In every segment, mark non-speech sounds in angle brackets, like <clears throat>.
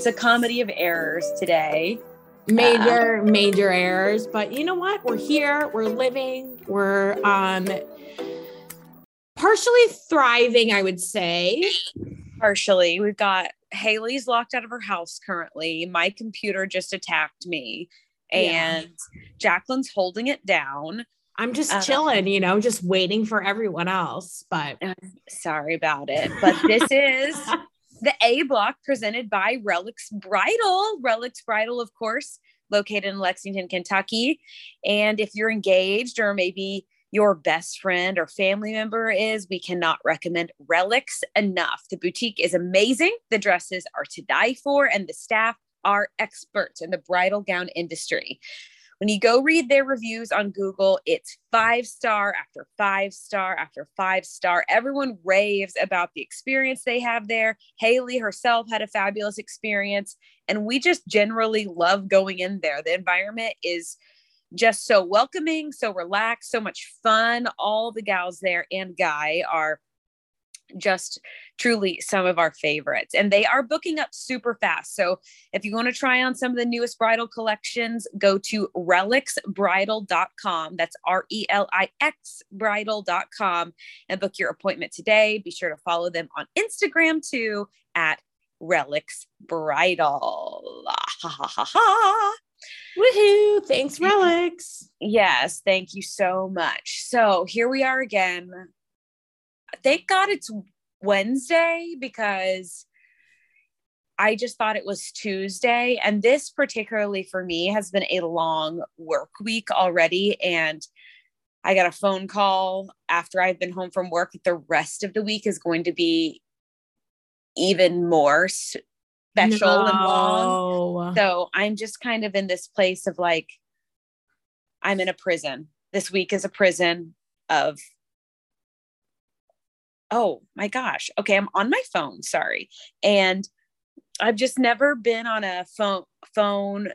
It's a comedy of errors today. Major, uh, major errors. But you know what? We're here, we're living, we're um partially thriving, I would say. Partially. We've got Haley's locked out of her house currently. My computer just attacked me. And yeah. Jacqueline's holding it down. I'm just um, chilling, you know, just waiting for everyone else. But sorry about it. But this <laughs> is the A block presented by Relix Bridal. Relix Bridal, of course, located in Lexington, Kentucky. And if you're engaged or maybe your best friend or family member is, we cannot recommend Relix enough. The boutique is amazing. The dresses are to die for, and the staff are experts in the bridal gown industry. When you go read their reviews on Google, it's five star after five star after five star. Everyone raves about the experience they have there. Haley herself had a fabulous experience, and we just generally love going in there. The environment is just so welcoming, so relaxed, so much fun. All the gals there and guy are just truly some of our favorites. And they are booking up super fast. So if you want to try on some of the newest bridal collections, go to relixbridal.com. That's R E L I X bridal.com and book your appointment today. Be sure to follow them on Instagram too at Relix Bridal. Ha ha ha ha. Woohoo! Thanks, Relix. Yes, thank you so much. So here we are again thank God it's Wednesday because I just thought it was Tuesday. And this, particularly for me, has been a long work week already. And I got a phone call after I've been home from work that the rest of the week is going to be even more special no. and long. So I'm just kind of in this place of like, I'm in a prison. This week is a prison of oh my gosh, okay, I'm on my phone, sorry. And I've just never been on a phone phone.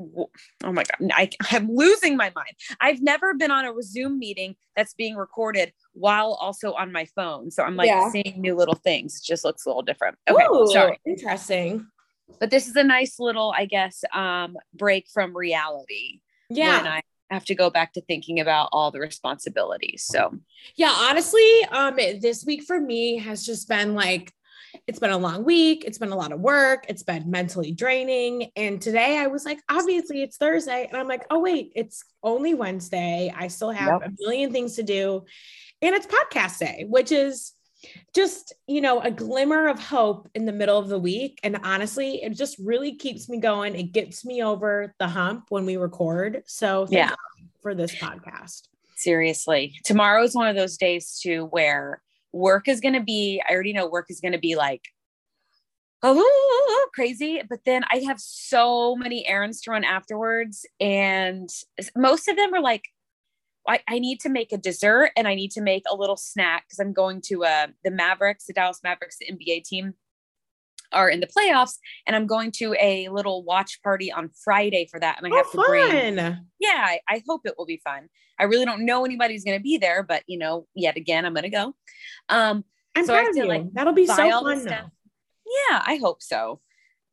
Oh my god, I, I'm losing my mind. I've never been on a Zoom meeting that's being recorded while also on my phone. So I'm like Yeah. seeing new little things. It just looks a little different. Okay, Ooh, sorry. Interesting. But this is a nice little, I guess, um, break from reality Yeah. when I have to go back to thinking about all the responsibilities. So Yeah, honestly, um, this week for me has just been like it's been a long week. It's been a lot of work. It's been mentally draining. And today I was like, obviously it's Thursday. And I'm like, oh, wait, it's only Wednesday. I still have Yep. a million things to do. And it's podcast day, which is just, you know, a glimmer of hope in the middle of the week. And honestly, it just really keeps me going. It gets me over the hump when we record. So thank Yeah. For this podcast. seriously, tomorrow is one of those days too where work is going to be, I already know work is going to be like, oh, oh, oh, oh, crazy. But then I have so many errands to run afterwards. And most of them are like, I, I need to make a dessert and I need to make a little snack because I'm going to uh, the Mavericks, the Dallas Mavericks, the NBA team are in the playoffs. And I'm going to a little watch party on Friday for that. And I have to oh, bring fun. yeah, I, I hope it will be fun. I really don't know anybody's going to be there, but you know, yet again, I'm going to go. Um, I'm So proud of you. like, That'll be so fun yeah, I hope so.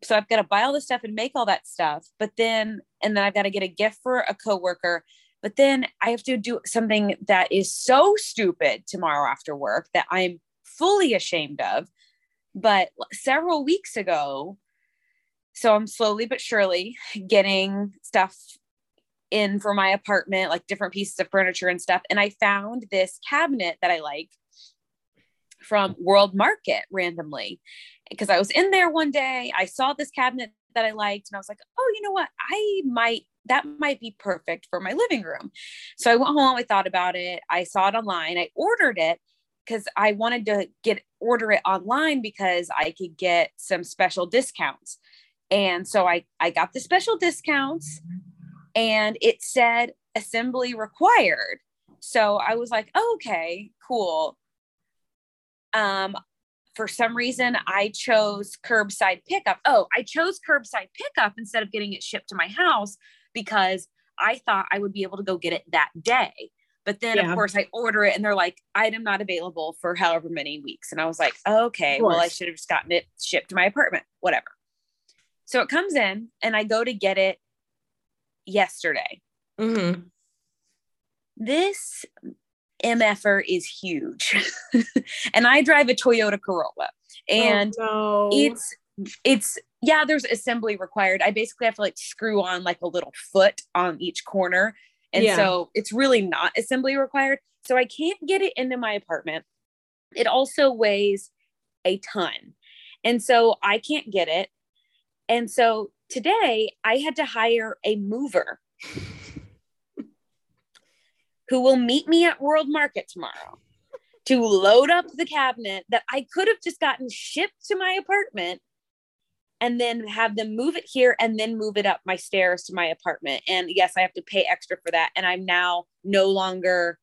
So I've got to buy all this stuff and make all that stuff, but then, and then I've got to get a gift for a coworker. But then I have to do something that is so stupid tomorrow after work that I'm fully ashamed of. But several weeks ago, so I'm slowly but surely getting stuff in for my apartment, like different pieces of furniture and stuff. And I found this cabinet that I like from World Market randomly because I was in there one day. I saw this cabinet that I liked and I was like, oh, you know what? I might, that might be perfect for my living room. So I went home, I thought about it. I saw it online. I ordered it because I wanted to get order it online because I could get some special discounts. And so I, I got the special discounts and it said assembly required. So I was like, oh, okay, cool. Um, for some reason, I chose curbside pickup. Oh, I chose curbside pickup instead of getting it shipped to my house because I thought I would be able to go get it that day. But then, Yeah. of course, I order it and they're like, item not available for however many weeks. And I was like, okay, well, I should have just gotten it shipped to my apartment, whatever. So it comes in and I go to get it yesterday. Mm-hmm. This MFR er is huge. <laughs> and I drive a Toyota Corolla. Oh, and oh, no. it's it's yeah there's assembly required i basically have to like screw on like a little foot on each corner and Yeah. so it's really not assembly required so i can't get it into my apartment it also weighs a ton and so i can't get it and so today i had to hire a mover who will meet me at world market tomorrow to load up the cabinet that I could have just gotten shipped to my apartment and then have them move it here and then move it up my stairs to my apartment. And yes, I have to pay extra for that. And I'm now no longer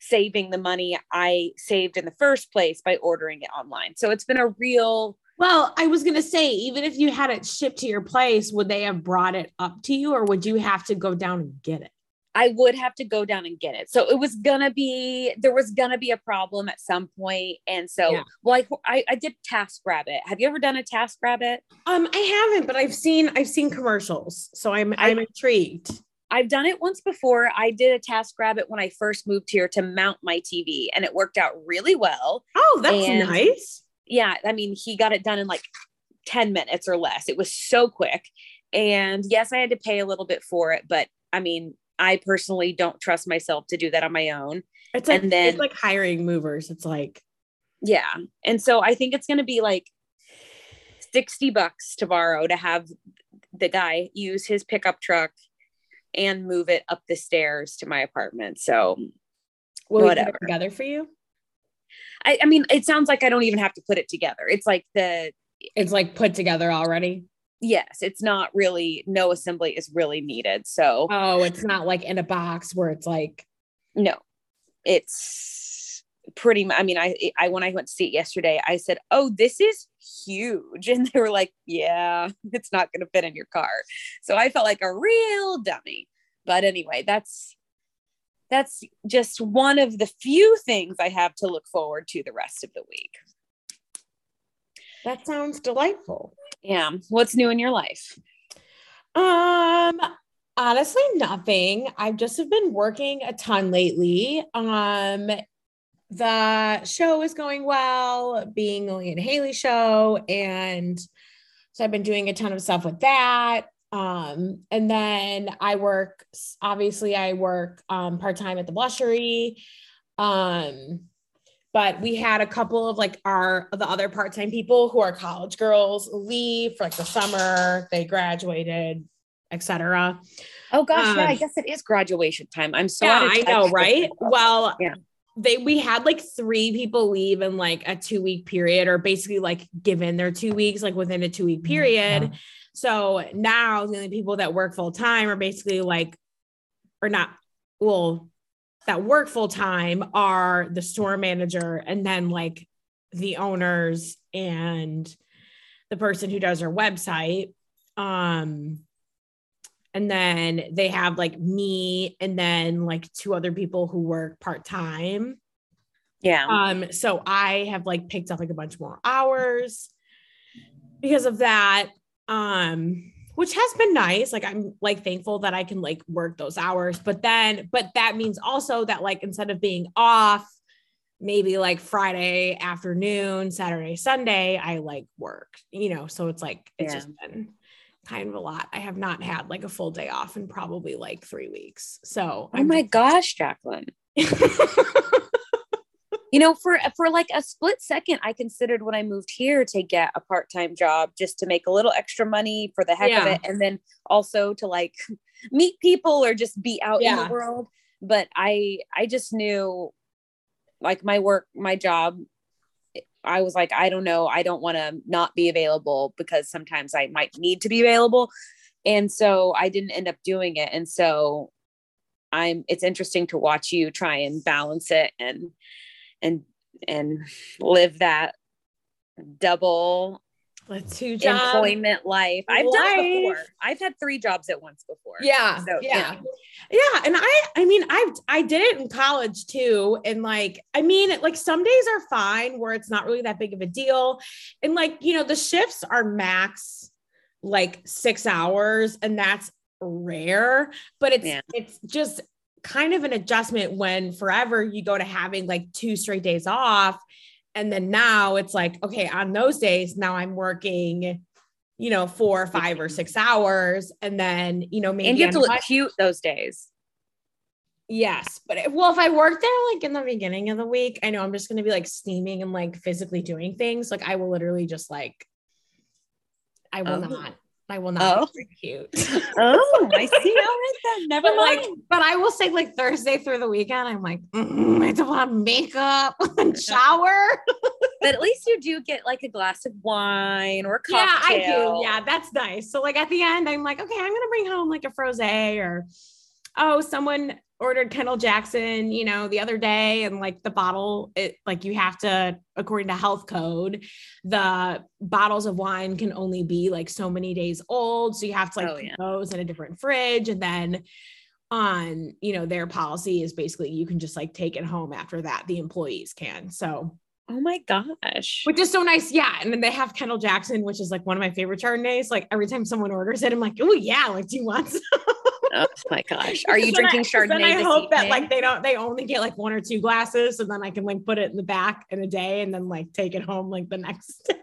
saving the money I saved in the first place by ordering it online. So it's been a real well, I was gonna say, even if you had it shipped to your place, would they have brought it up to you, or would you have to go down and get it? I would have to go down and get it. So it was gonna be there was gonna be a problem at some point, and so Yeah. well, I, I I did Task Rabbit. Have you ever done a Task Rabbit? Um, I haven't, but I've seen I've seen commercials, so I'm I- I'm intrigued. I've done it once before. I did a Task Rabbit when I first moved here to mount my TV, and it worked out really well. Oh, that's And- nice. Yeah, I mean, he got it done in like ten minutes or less. It was so quick, and yes, I had to pay a little bit for it, but I mean, I personally don't trust myself to do that on my own. It's like and then- it's like hiring movers. It's like Yeah. And so I think it's going to be like 60 bucks to borrow to have the guy use his pickup truck and move it up the stairs to my apartment. So will we put Whatever. it together for you. I, I mean, it sounds like I don't even have to put it together. It's like the, It's like put together already. Yes, it's not really, no assembly is really needed. So Oh, it's not like in a box where it's like no, it's, pretty much i mean i i when i went to see it yesterday i said oh this is huge <laughs> and they were like yeah it's not going to fit in your car. So i felt like a real dummy. But anyway that's that's just one of the few things i have to look forward to the rest of the week That sounds delightful. yeah what's new in your life Um, honestly, nothing. I've just have been working a ton lately. Um, the show is going well, being the Leanne Haley show, and so I've been doing a ton of stuff with that. Um, and then I work, obviously, I work um part-time at the blushery. Um, but we had a couple of like our the other part-time people who are college girls leave for like the summer they graduated etc oh gosh yeah i Um, guess it is graduation time. I'm so yeah i know right? well Yeah. they we had like three people leave in like a two week period or basically like given their two weeks like within a two week period. So now the only people that work full time are basically like or not well that work full time are the store manager and then like the owners and the person who does our website. Um and then they have like me and then like two other people who work part-time. Yeah. Um so i have like picked up like a bunch more hours because of that. Um which has been nice like i'm like thankful that i can like work those hours but then but that means also that like instead of being off maybe like friday afternoon saturday sunday i like work you know so it's like it's Yeah. just been kind of a lot i have not had like a full day off in probably like three weeks so oh my gosh jacqueline <laughs> you know for for like a split second i considered when i moved here to get a part-time job just to make a little extra money for the heck of it and then also to like <laughs> meet people or just be out in the world. But i i just knew like my work my job i was like i don't know. I don't want to not be available because sometimes i might need to be available. And so i didn't end up doing it. And so i'm it's interesting to watch you try and balance it and and and live that double Let's two jobs. employment life i've done it before i've had three jobs at once before Yeah, So, yeah, yeah. And I, I mean, I've, I did it in college too. And like, I mean, like some days are fine where it's not really that big of a deal. And like, you know, the shifts are max like six hours, and that's rare. But it's, Yeah. it's just kind of an adjustment when forever you go to having like two straight days off. And then now it's like, okay, on those days, now I'm working, you know, four or five or six hours. And then, you know, maybe and you have to look cute those days Yes, but it- well, if I work there like in the beginning of the week, I know I'm just gonna be like steaming and like physically doing things. Like I will literally just like, I will Oh. not. I will not Oh. be cute. <laughs> <laughs> oh i see all right then never but like, mind but I will say like Thursday through the weekend, I'm like, mm, I don't want makeup <laughs> and shower. but at least you do get like a glass of wine or a yeah, I do. Yeah, that's nice. So like at the end, I'm like, okay, I'm gonna bring home like a froze or oh, someone ordered Kendall Jackson, you know, the other day, and like the bottle, it like you have to, according to health code, the bottles of wine can only be like so many days old. So you have to like Oh, put those in a different fridge. And then on, you know, their policy is basically you can just like take it home after that. The employees can. So oh my gosh which is so nice. Yeah. And then they have Kendall Jackson, which is like one of my favorite Chardonnays. Like every time someone orders it, I'm like, oh yeah, like do you want some? oh my gosh are you drinking I- 'cause then I hope that like they don't they only get like one or two glasses, and then I can like put it in the back in a day and then like take it home like the next <laughs> day.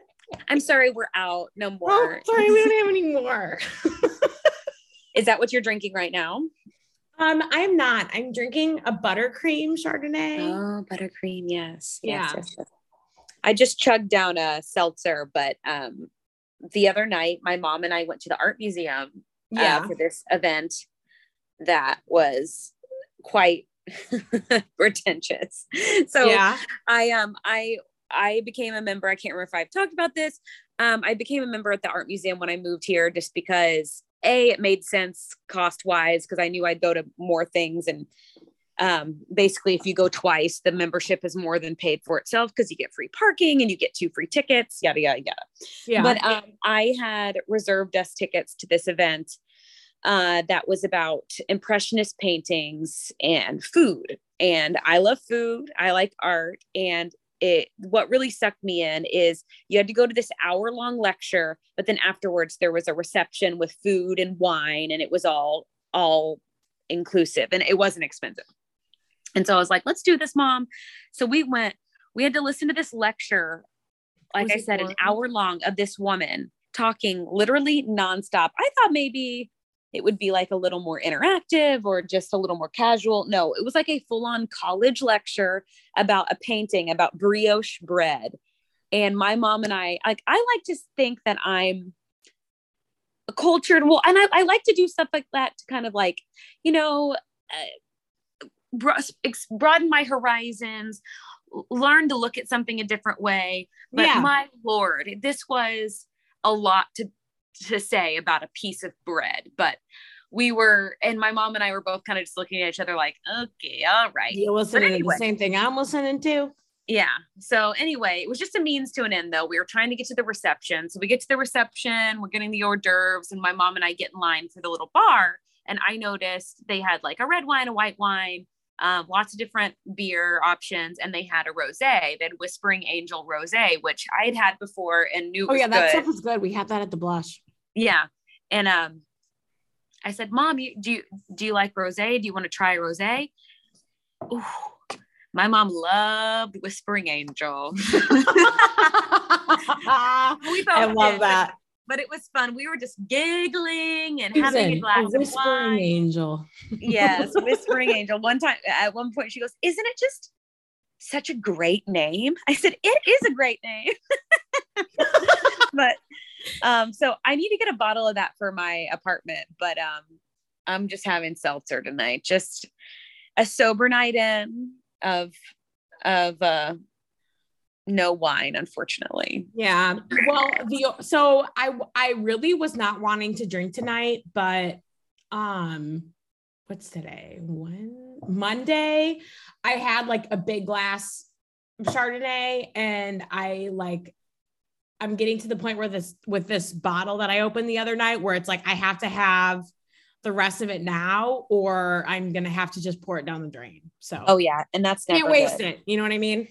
i'm sorry we're out no oh, more Oh, sorry, we don't have any more. <laughs> is that what you're drinking right now um, I'm not. I'm drinking a buttercream Chardonnay. Oh, buttercream, yes. yes, Yeah. yes, yes. I just chugged down a seltzer, but um the other night my mom and I went to the art museum uh, yeah. for this event that was quite <laughs> pretentious. So yeah. I um I I became a member. I can't remember if I've talked about this. Um, I became a member at the art museum when I moved here, just because a it made sense cost wise because I knew I'd go to more things. And um, basically if you go twice the membership is more than paid for itself because you get free parking and you get two free tickets yada yada yada. Yeah. but um, i had reserved us tickets to this event uh, that was about impressionist paintings and food. And i love food. I like art. And it what really sucked me in is you had to go to this hour long lecture but then afterwards there was a reception with food and wine and it was all all inclusive and it wasn't expensive and so I was like, let's do this, mom. So we went, we had to listen to this lecture, like I said, an hour long of this woman talking literally nonstop. I thought maybe it would be like a little more interactive or just a little more casual. No, it was like a full on college lecture about a painting about brioche bread. And my mom and I, like, I like to think that I'm a cultured, well, and I, I like to do stuff like that to kind of like, you know, uh, broaden my horizons, learn to look at something a different way. But Yeah. my lord, this was a lot to to say about a piece of bread. But we were, and my mom and I were both kind of just looking at each other like, okay, all right. You're listening anyway. to the same thing I'm listening to. Yeah. So anyway, it was just a means to an end though. We were trying to get to the reception. So we get to the reception, we're getting the hors d'oeuvres, and my mom and I get in line for the little bar. And I noticed they had like a red wine, a white wine, um, lots of different beer options, and they had a rosé. They had Whispering Angel rosé, which I had had before and knew Oh yeah, that good. stuff was good. We had that at the blush. Yeah. And um I said, Mom, you do you do you like rosé? Do you want to try rosé? Ooh, my mom loved Whispering Angel. <laughs> we I love did, that. But, but it was fun. We were just giggling and Susan, having a glass a of whispering wine. angel. <laughs> yes, Whispering Angel. One time at one point she goes, Isn't it just such a great name? I said, It is a great name. <laughs> but um, so I need to get a bottle of that for my apartment, but um I'm just having seltzer tonight. Just a sober night in of of uh no wine, unfortunately. Yeah. Well, the so I I really was not wanting to drink tonight, but um what's today? When Monday, I had like a big glass Chardonnay and I like I'm getting to the point where this with this bottle that I opened the other night where it's like I have to have the rest of it now or I'm going to have to just pour it down the drain. So Oh yeah, and that's never can't waste good. it. You know what I mean?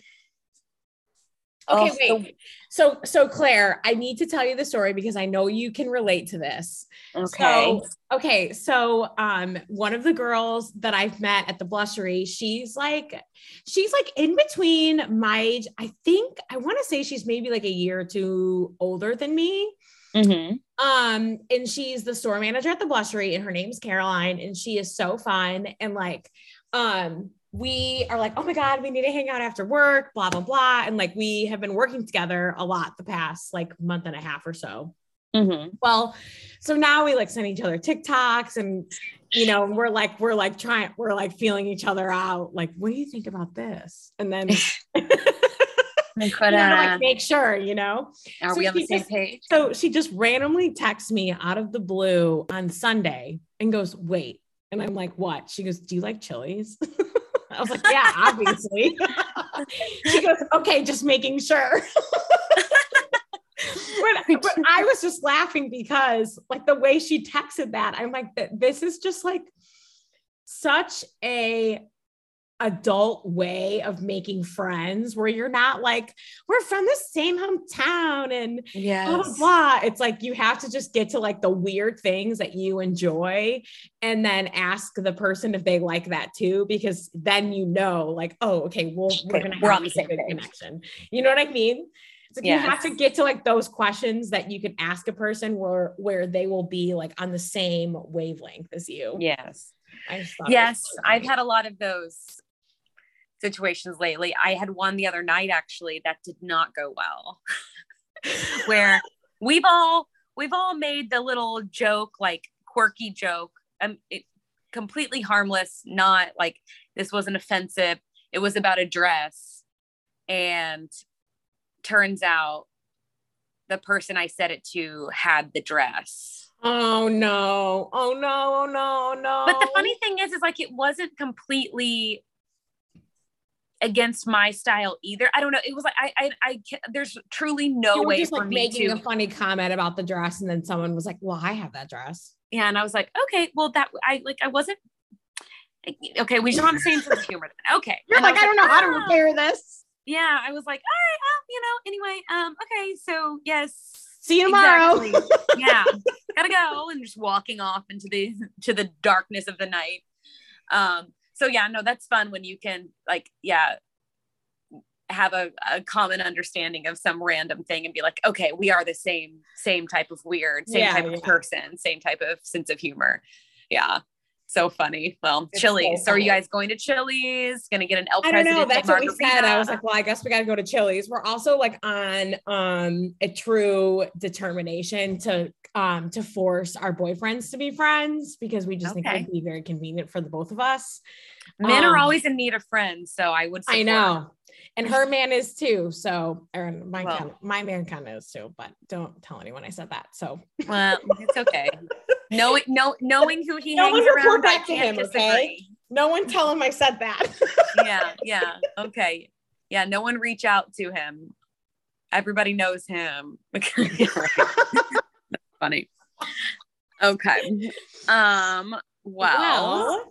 Oh, Okay, wait. So, so Claire, I need to tell you the story because I know you can relate to this. Okay. So, okay. So, um, one of the girls that I've met at the blushery, she's like, she's like in between my age. I think I want to say she's maybe like a year or two older than me. Mhm. Um, and she's the store manager at the blushery, and her name's Caroline, and she is so fun. And like, um, we are like, oh my God, we need to hang out after work, blah, blah, blah. And like, we have been working together a lot the past like month and a half or so. Mhm. Well, so now we like send each other TikToks and you know, we're like, we're like trying, we're like feeling each other out. Like, what do you think about this? And then <laughs> you <laughs> know, like make sure, you know. are so we on the same just- page? So she just randomly texts me out of the blue on Sunday and goes, wait. And I'm like, what? She goes, do you like chilies? <laughs> I was like, yeah, obviously. <laughs> she goes, okay, just making sure. <laughs> but, <laughs> but I was just laughing because like the way she texted that, I'm like, this is just like such a adult way of making friends where you're not like, we're from the same hometown and blah, blah, blah. It's like you have to just get to like the weird things that you enjoy and then ask the person if they like that too, because then you know, like, oh, okay, well, we're gonna we're have on the a same good connection. You know what I mean? It's like you have to get to like those questions that you can ask a person where where they will be like on the same wavelength as you. Yes. I just thought it was Yes, I've had a lot of those situations lately. I had one the other night actually that did not go well. <laughs> Where we've all we've all made the little joke like quirky joke. Um it completely harmless, not like this wasn't offensive. It was about a dress and turns out the person I said it to had the dress. Oh no. Oh no. Oh no. No. But the funny thing is, is like it wasn't completely against my style either. I don't know. It was like I, I, I can't, there's truly no way just for like me making to. a funny comment about the dress, and then someone was like, "Well, I have that dress." yeah, and I was like, okay, well, that I like, I wasn't. Okay, we should have the same sense of humor then. Okay, You're And I like, was I don't know how to "Oh." repair this. Yeah, I was like, all right, well, you know, anyway, um, okay, so yes, See you tomorrow. Exactly. <laughs> yeah gotta go and just walking off into the to the darkness of the night um so yeah no that's fun when you can like yeah have a, a common understanding of some random thing and be like okay we are the same same type of weird same Yeah, type yeah. of person same type of sense of humor yeah so funny well It's chili's so so are you guys going to chili's gonna get an el I don't know. presidente That's what we said. I was like, well, I guess we got to go to Chili's. We're also like on um a true determination to um to force our boyfriends to be friends because we just think it'd be very convenient for the both of us. men are um, always in need of friends so i would say I know. And her man is too. So, or my Well. kind my man kind of is too, but don't tell anyone I said that. So, Well, it's okay. <laughs> Knowing, know, knowing who he No hangs one report around, back to him, okay? no one tell him I said that. <laughs> Yeah, yeah, okay, yeah. No one reach out to him. Everybody knows him. <laughs> Funny. Okay. Um. Well,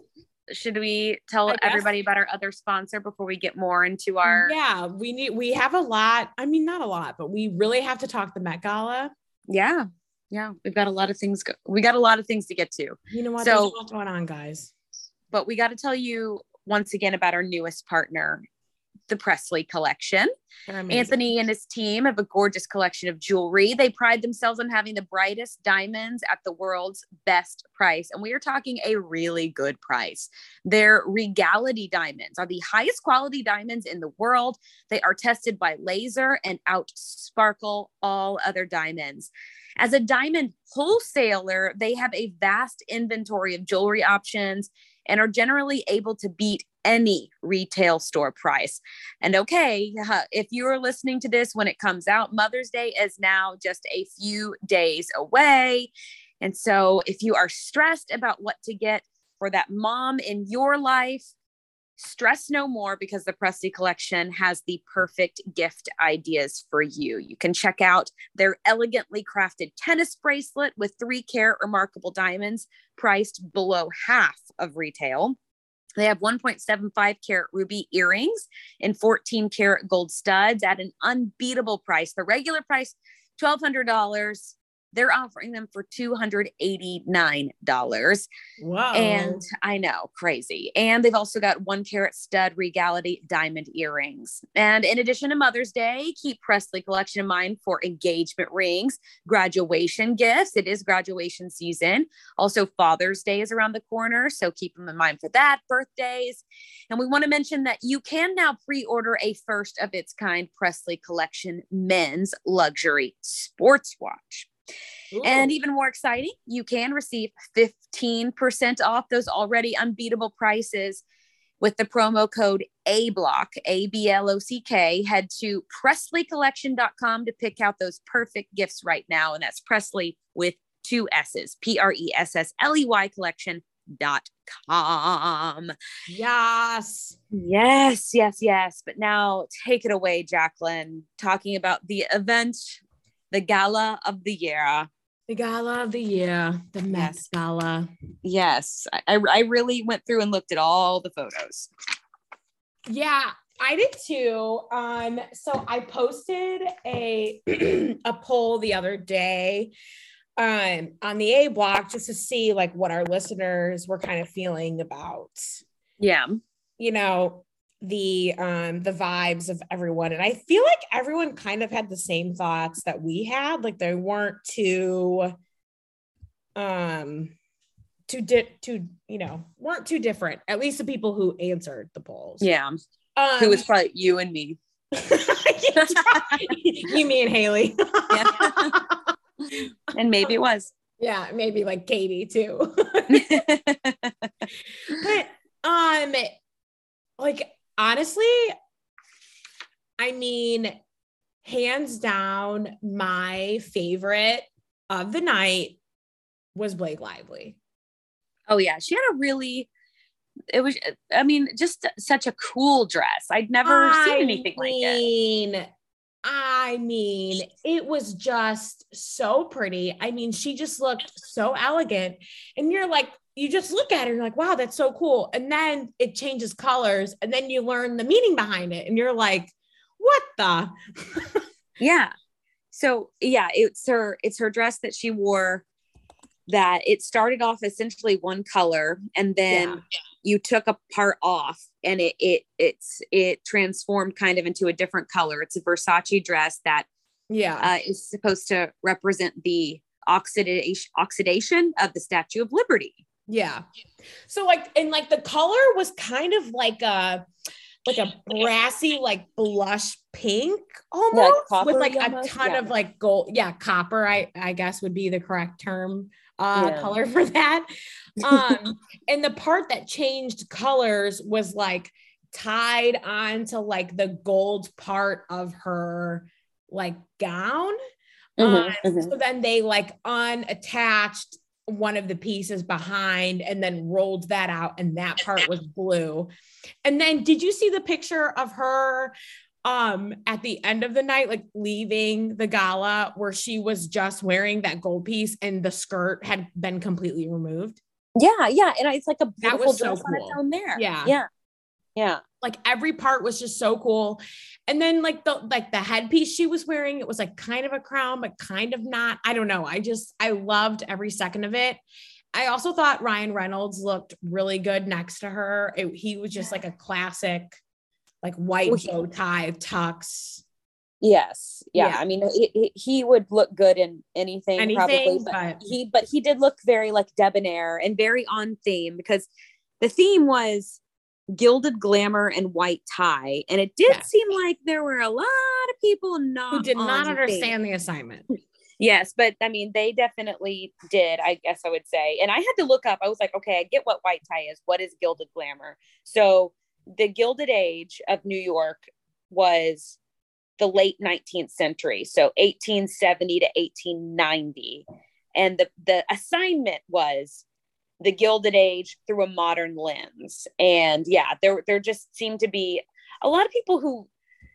should we tell everybody about our other sponsor before we get more into our? yeah, we need we have a lot. I mean, not a lot, but we really have to talk the Met Gala. Yeah. Yeah. We've got a lot of things. Go- we got a lot of things to get to. You know what? So- There's a lot going on, guys. but we got to tell you once again about our newest partner, the Presley Collection. Anthony and his team have a gorgeous collection of jewelry. They pride themselves on having the brightest diamonds at the world's best price. And we are talking a really good price. Their regality diamonds are the highest quality diamonds in the world. They are tested by laser and out sparkle all other diamonds. As a diamond wholesaler, they have a vast inventory of jewelry options and are generally able to beat any retail store price. And okay, if you are listening to this when it comes out, Mother's Day is now just a few days away. And so if you are stressed about what to get for that mom in your life, stress no more because the Presley collection has the perfect gift ideas for you. You can check out their elegantly crafted tennis bracelet with three carat remarkable diamonds priced below half of retail. They have 1.75 carat ruby earrings and 14 karat gold studs at an unbeatable price. The regular price, $1,200. They're offering them for $289. Wow. And I know, crazy. And they've also got one carat stud regality diamond earrings. And in addition to Mother's Day, keep Presley collection in mind for engagement rings, graduation gifts. It is graduation season. Also, Father's Day is around the corner. So keep them in mind for that, birthdays. And we want to mention that you can now pre order a first of its kind Presley collection men's luxury sports watch. And even more exciting, you can receive 15% off those already unbeatable prices with the promo code ABLOCK, A B L O C K. Head to PresleyCollection.com to pick out those perfect gifts right now. And that's Presley with two S's, P R E S S L E Y collection.com. yes. Yes, yes, yes. But now take it away, Jacqueline, talking about the event, the gala of the year. The gala of the year, the Met Yes. Gala. Yes, I, I I really went through and looked at all the photos. Yeah, I did too. Um, so I posted a <clears throat> a poll the other day um on the A block just to see like what our listeners were kind of feeling about, Yeah, you know, the um the vibes of everyone. And I feel like everyone kind of had the same thoughts that we had. Like they weren't too um too di- too, you know, weren't too different. At least the people who answered the polls. yeah. Um, Who was probably you and me. <laughs> you, me, and Haley. Yeah. And maybe it was. yeah, maybe like Katie too. <laughs> but um, like honestly, I mean, hands down, my favorite of the night was Blake Lively. Oh yeah, she had a really it was I mean just such a cool dress. I'd never I seen anything like it. I mean, it was just so pretty. I mean, she just looked so elegant. And you're like, you just look at it and you're like, wow, that's so cool. And then it changes colors, and then you learn the meaning behind it, and you're like, what the? <laughs> Yeah. So yeah, it's her it's her dress that she wore that it started off essentially one color and then Yeah. you took a part off and it it it's it transformed kind of into a different color. It's a Versace dress that yeah. uh, is supposed to represent the oxidation oxidation of the Statue of Liberty. Yeah. So like and like the color was kind of like a like a brassy like blush pink almost coppery with like a ton yeah. of like gold yeah copper I I guess would be the correct term uh Yeah. color for that um <laughs> and the part that changed colors was like tied onto like the gold part of her like gown Mhm, um, mhm. so then they like unattached one of the pieces behind and then rolled that out and that part was blue. And then did you see the picture of her um at the end of the night like leaving the gala where she was just wearing that gold piece and the skirt had been completely removed? Yeah, yeah, and it's like a That beautiful was so dress on its cool. own there. Yeah. yeah, yeah. Like every part was just so cool. And then like the like the headpiece she was wearing it was like kind of a crown but kind of not. I don't know. I just i loved every second of it. I also thought ryan reynolds looked really good next to her. It- he was just like a classic like white bow tie tux. Yes. Yeah. Yeah. I mean, he, he- would look good in anything, probably, anything but but he but he did look very like debonair and very on theme because the theme was gilded glamour and white tie, and it did Yes. seem like there were a lot of people not who did not understand the assignment <laughs> Yes, but I mean, they definitely did. I guess I would say, and I had to look up. I was like, okay, I get what white tie is. What is gilded glamour? So the Gilded Age of New York was the late 19th century, so 1870 to 1890, and the the assignment was the Gilded Age through a modern lens. And yeah, there there just seemed to be a lot of people who,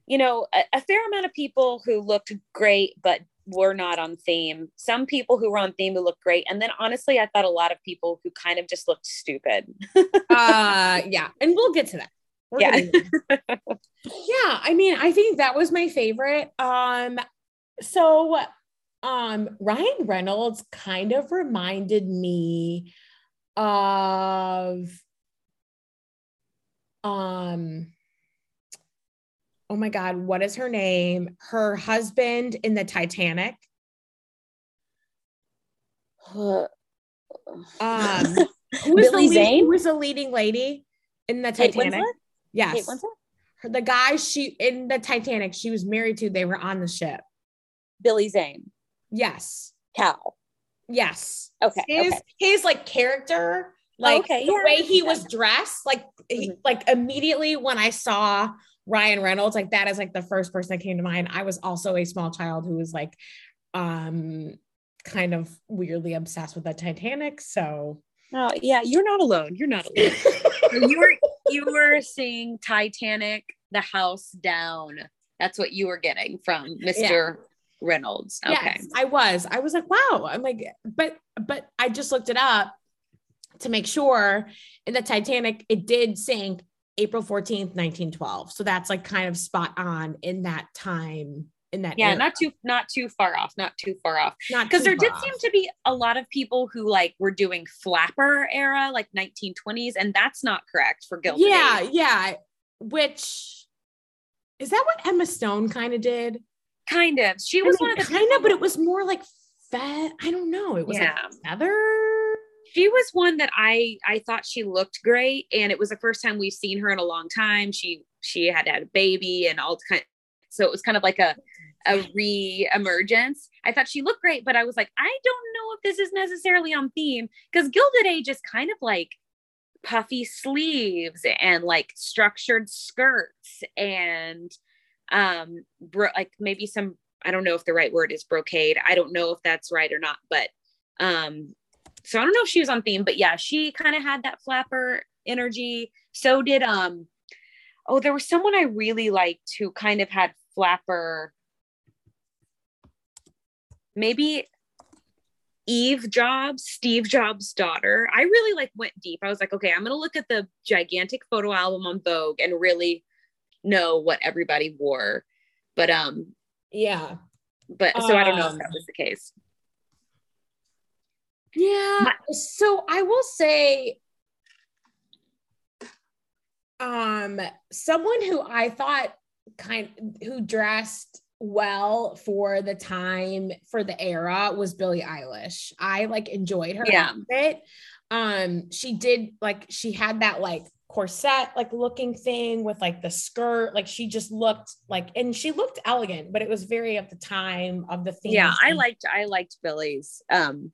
you know, a, a fair amount of people who looked great but were not on theme. Some people who were on theme who looked great, and then honestly, I thought a lot of people who kind of just looked stupid. <laughs> uh yeah and we'll get to that We're Yeah. yeah i mean i think that was my favorite um so um ryan reynolds kind of reminded me of um oh my god what is her name her husband in the titanic um <laughs> who was Billy the lead, who was the leading lady in the Kate titanic Winslet? yes Kate Winslet? her- the guy she in the Titanic she was married to, they were on the ship. Billy Zane, Yes. Cal. Yes. Okay. His okay. his like character, like okay, the yeah, way he see was dressed, like he, Mhm. like immediately when I saw Ryan Reynolds, like that is like the first person that came to mind. I was also a small child who was like um kind of weirdly obsessed with the Titanic. So Oh, yeah, you're not alone. You're not alone. <laughs> you were you were seeing Titanic, the house down. That's what you were getting from Mr. Reynolds. Okay. Yes, I was. I was like, wow. I'm like, but but I just looked it up to make sure in the Titanic, it did sink April 14th, 1912. So that's like kind of spot on in that time. In that Yeah, era. not too not too far off. Not too far off. not Because there did far seem to be a lot of people who like were doing flapper era, like 1920s, and that's not correct for Gilded yeah, Age. yeah. Which is that what Emma Stone kind of did? Kind of. She I was mean, one of the kind of, but it was more like fe- I don't know. It was Yeah. like feather. she was one that I I thought she looked great, and it was the first time we've seen her in a long time. She she had had a baby and all kind, so it was kind of like a a <laughs> re-emergence. I thought she looked great, but I was like, I don't know if this is necessarily on theme because Gilded Age is kind of like puffy sleeves and like structured skirts and um bro- like maybe some I don't know if the right word is brocade. I don't know if that's right or not, but um so I don't know if she was on theme, but yeah, she kind of had that flapper energy. So did um oh, there was someone I really liked who kind of had flapper. Maybe Eve Jobs, Steve Jobs' daughter. I really like went deep. I was like, okay, I'm gonna look at the gigantic photo album on Vogue and really know what everybody wore. But um Yeah. but so I don't know if Um, that was the case. Yeah. So I will say um someone who I thought kind who dressed well for the time for the era was Billie Eilish. I like enjoyed her Yeah. outfit. Um she did like she had that like corset like looking thing with like the skirt like she just looked like and she looked elegant but it was very of the time of the theme Yeah, I liked I liked Billie's um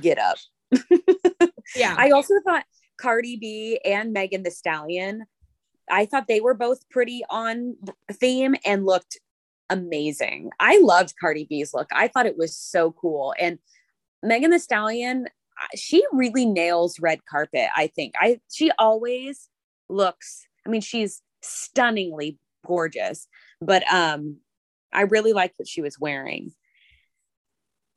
get up. <laughs> yeah I also thought Cardi B and Megan Thee Stallion, I thought they were both pretty on theme and looked amazing. I loved Cardi B's look. I thought it was so cool. And Megan Thee Stallion, she really nails red carpet, I think. I she always looks, I mean, she's stunningly gorgeous, but um I really liked what she was wearing.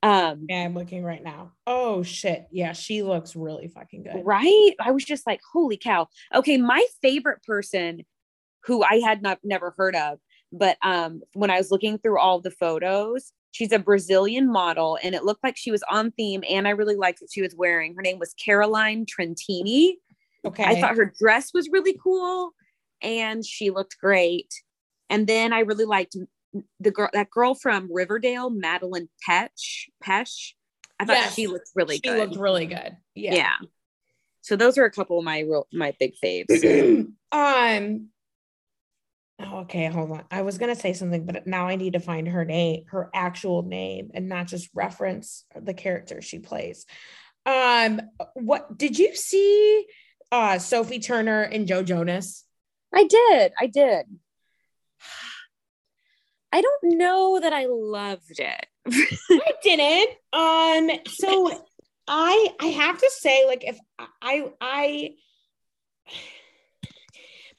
Um Yeah, I'm looking right now. Oh shit. Yeah, she looks really fucking good. Right? I was just like, holy cow. Okay, my favorite person who I had not never heard of, but um when I was looking through all the photos, she's a Brazilian model and it looked like she was on theme and I really liked what she was wearing. Her name was Caroline Trentini. Okay. I thought her dress was really cool and she looked great. And then I really liked the girl that girl from Riverdale, Madelaine Petsch, Pesh. I thought Yes. she looked really she good. She looked really good. yeah. Yeah. So those are a couple of my real my big faves. <clears throat> um oh, okay, hold on. I was gonna say something, but now I need to find her name, her actual name, and not just reference the character she plays. Um, what did you see uh Sophie Turner and Joe Jonas? I did. I did. <sighs> I don't know that I loved it. <laughs> I didn't. Um, so <laughs> I I have to say, like, if I I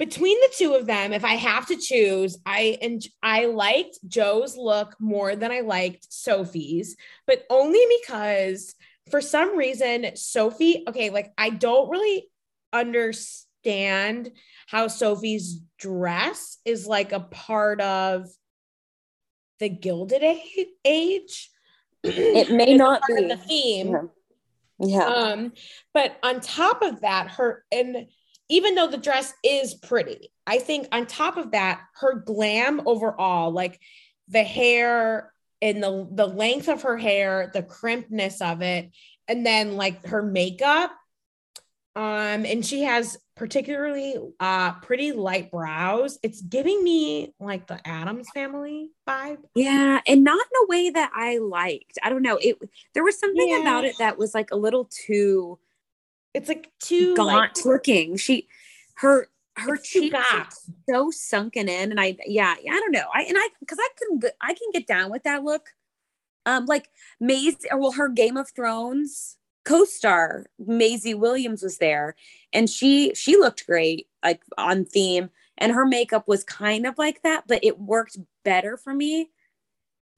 between the two of them, if I have to choose, I and I liked Joe's look more than I liked Sophie's, but only because for some reason Sophie, okay, like I don't really understand how Sophie's dress is like a part of the Gilded Age. It may not part of be. the theme. Yeah. Um, but on top of that, her and even though the dress is pretty, I think on top of that, her glam overall, like the hair and the the length of her hair, the crimpness of it, and then like her makeup. Um, and she has particularly uh pretty light brows. It's giving me like the Addams family vibe. Yeah, and not in a way that I liked. I don't know. It there was something Yeah. about it that was like a little too It's like too gaunt like looking. She her her cheeks are so sunken in and I yeah, I don't know. I and I cuz I can I can get down with that look. Um like Maisie or well her Game of Thrones co-star Maisie Williams was there and she she looked great like on theme and her makeup was kind of like that but it worked better for me.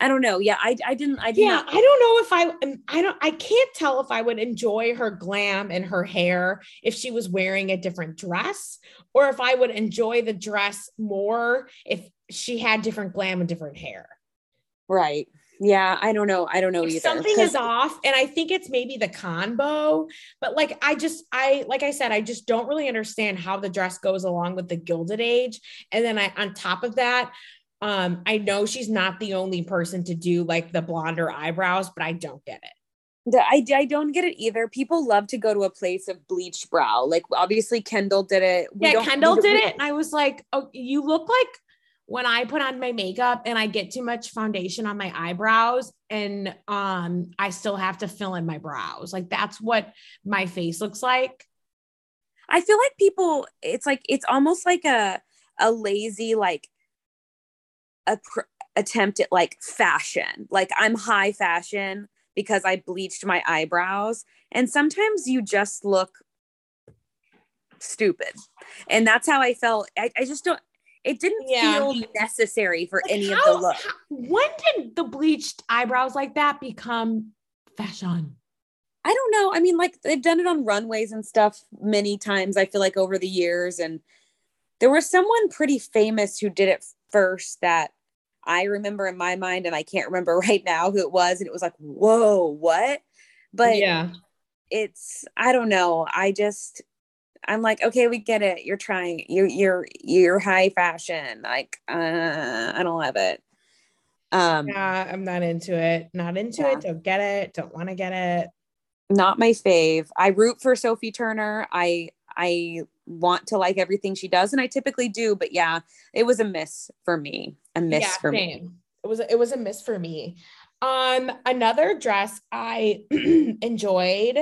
I don't know. Yeah, I I didn't I did yeah not i don't know if i i don't i can't tell if i would enjoy her glam and her hair if she was wearing a different dress or if i would enjoy the dress more if she had different glam and different hair right. Yeah, I don't know. I don't know If either. something is off and i think it's maybe the combo but like i just i like i said i just don't really understand how the dress goes along with the gilded age and then i on top of that um i know she's not the only person to do like the blonder eyebrows but i don't get it The, I, I don't get it either. People love to go to a place of bleached brow. Like obviously Kendall did it. We yeah, don't- Kendall did it. And I was like, oh, you look like when I put on my makeup and I get too much foundation on my eyebrows and um I still have to fill in my brows. Like that's what my face looks like. I feel like people. It's like it's almost like a a lazy like a pr- attempt at like fashion. Like I'm high fashion, because I bleached my eyebrows. And sometimes you just look stupid. And that's how I felt. I, I just don't, it didn't Yeah. feel necessary for Like, any how- of the look. how- when did the bleached eyebrows like that become fashion? I don't know. I mean, like they've done it on runways and stuff many times, I feel like over the years. And there was someone pretty famous who did it first that I remember in my mind, and I can't remember <laughs> right now who it was. And it was like, whoa, what? But yeah. it's, I don't know. I just, I'm like, okay, we get it. You're trying, you're, you're, you're high fashion. Like, uh, I don't love it. Um, Yeah, I'm not into it. Not into Yeah. it. Don't get it. Don't want to get it. not my fave. I root for Sophie Turner. I I want to like everything she does, and I typically do. But yeah, it was a miss for me. A miss yeah, for me. It was it was a miss for me. Um, another dress I <clears throat> enjoyed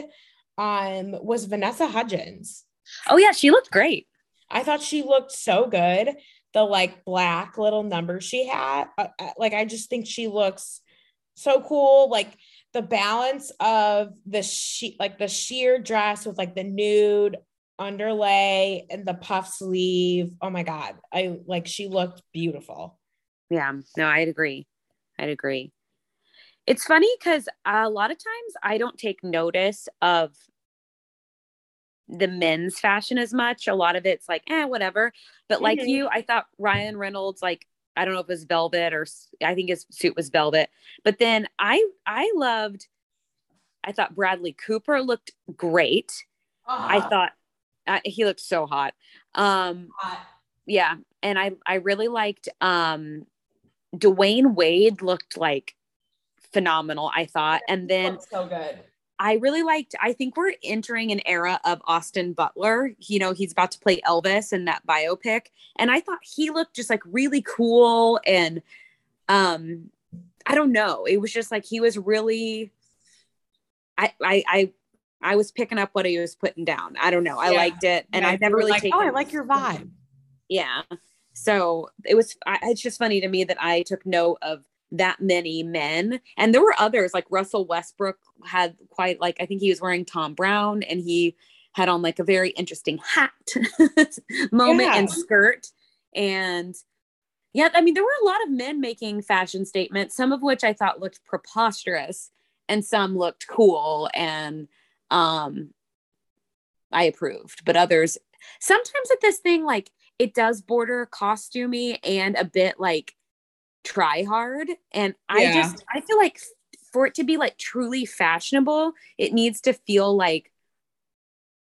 um was Vanessa Hudgens. Oh yeah, she looked great. I thought she looked so good. The like black little number she had, uh, uh, like I just think she looks so cool. Like the balance of the she like the sheer dress with like the nude underlay and the puff sleeve. Oh my god, I like she looked beautiful. Yeah, no, I'd agree. I'd agree. It's funny because a lot of times I don't take notice of the men's fashion as much. A lot of it's like, eh, whatever. But like Mhm. you, I thought Ryan Reynolds, like, I don't know if it was velvet or I think his suit was velvet. But then I I loved, I thought Bradley Cooper looked great. I thought uh, he looked so hot. Um, yeah, and I I really liked um Dwyane Wade looked like phenomenal, I thought. And then so good. I really liked I think we're entering an era of Austin Butler. You know, he's about to play Elvis in that biopic. And I thought he looked just like really cool and um I don't know. It was just like he was really I I I I was picking up what he was putting down. I don't know. I Yeah. liked it and Yeah, I never really like, taken oh, I like your vibe. yeah. So it was, I, it's just funny to me that I took note of that many men. And there were others, like Russell Westbrook had quite, like, I think he was wearing Thom Browne and he had on like a very interesting hat <laughs> moment Yeah. and skirt. And yeah, I mean, there were a lot of men making fashion statements, some of which I thought looked preposterous and some looked cool and um I approved, but others sometimes at this thing like it does border costumey and a bit like try hard and I Yeah. just I feel like for it to be like truly fashionable, it needs to feel like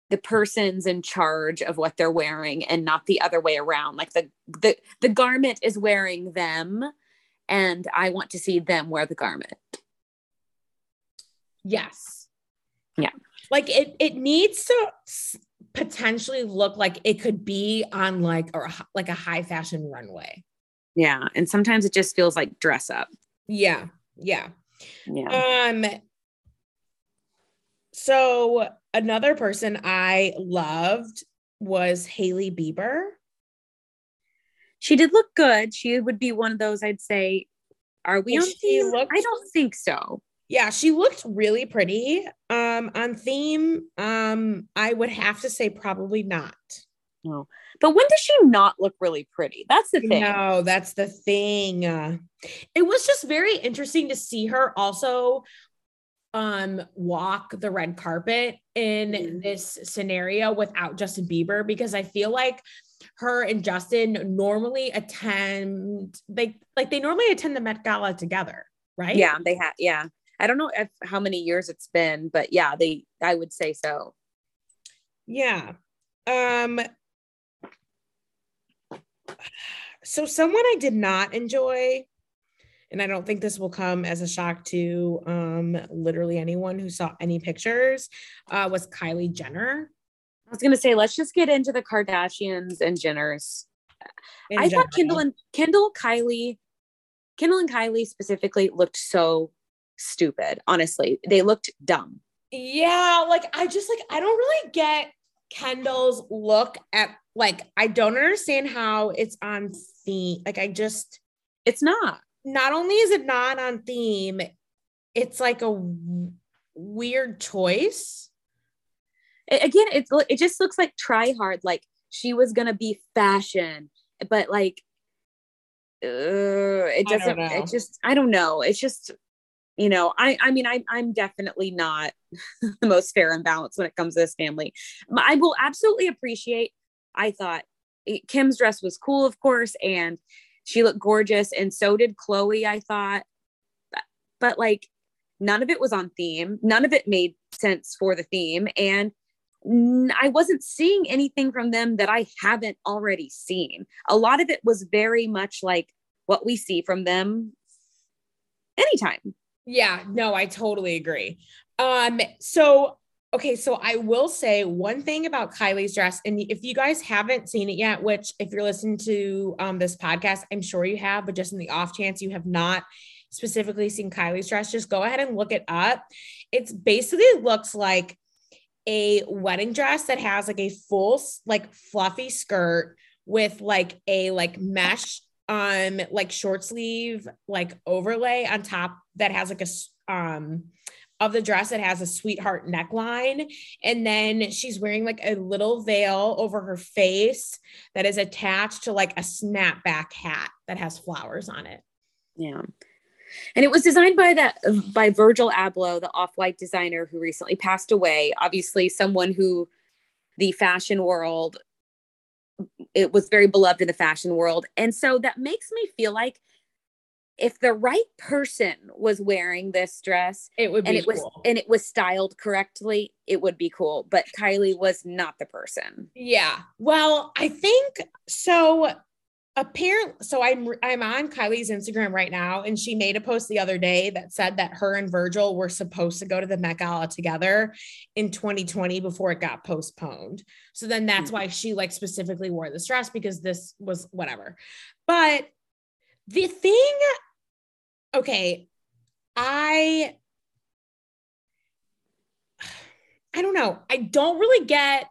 the person's in charge of what they're wearing and not the other way around like the the the garment is wearing them and I want to see them wear the garment. Yes. Yeah. Like it it needs to potentially look like it could be on like or a like a high fashion runway. Yeah, and sometimes it just feels like dress up. Yeah. Yeah. Yeah. Um so another person I loved was Hailey Bieber. She did look good. She would be one of those I'd say, are we And on she theme? looked- I don't think so. Yeah, she looked really pretty. Um on theme, um I would have to say probably not. No. But when does she not look really pretty? That's the thing. No, that's the thing. Uh, it was just very interesting to see her also um walk the red carpet in Mhm. this scenario without Justin Bieber because I feel like her and Justin normally attend they like they normally attend the Met Gala together, right? Yeah, they have yeah. I don't know if, how many years it's been, but yeah, they I would say so. Yeah. Um so someone I did not enjoy and I don't think this will come as a shock to um literally anyone who saw any pictures uh was Kylie Jenner. I was gonna say let's just get into the Kardashians and Jenners. in I general. thought Kendall and Kendall, Kylie, Kendall and Kylie specifically looked so stupid. Honestly, they looked dumb. Yeah, like I just like I don't really get Kendall's look at like I don't understand how it's on theme. Like I just It's not. not only is it not on theme, it's like a w- weird choice. A- Again, it's it just looks like try hard. Like she was gonna be fashion, but like, uh, it doesn't. It just I don't know. It's just you know I I mean I I'm definitely not <laughs> the most fair and balanced when it comes to this family. I will absolutely appreciate. I thought it- Kim's dress was cool, of course, and she looked gorgeous, and so did Khloé. I thought, but, but like none of it was on theme. None of it made sense for the theme, and I wasn't seeing anything from them that I haven't already seen. A lot of it was very much like what we see from them anytime. Yeah, no, I totally agree. Um, so okay, so I will say one thing about Kylie's dress, and if you guys haven't seen it yet, which if you're listening to um this podcast, I'm sure you have, but just in the off chance you have not specifically seen Kylie's dress, just go ahead and look it up. It's basically looks like a wedding dress that has like a full like fluffy skirt with like a like mesh um like short sleeve like overlay on top that has like a um of the dress it has a sweetheart neckline and then she's wearing like a little veil over her face that is attached to like a snapback hat that has flowers on it Yeah. And it was designed by that by Virgil Abloh, the off-white designer who recently passed away. Obviously, someone who the fashion world it was very beloved in the fashion world. And so that makes me feel like if the right person was wearing this dress it would be and it was and it was styled correctly, it would be cool. But Kylie was not the person. Yeah. Well, I think so. Apparently, so I'm I'm on Kylie's Instagram right now, and she made a post the other day that said that her and Virgil were supposed to go to the Met Gala together in 2020 before it got postponed. So then that's Hmm. why she like specifically wore this dress because this was whatever. But the thing, okay, I I don't know. I don't really get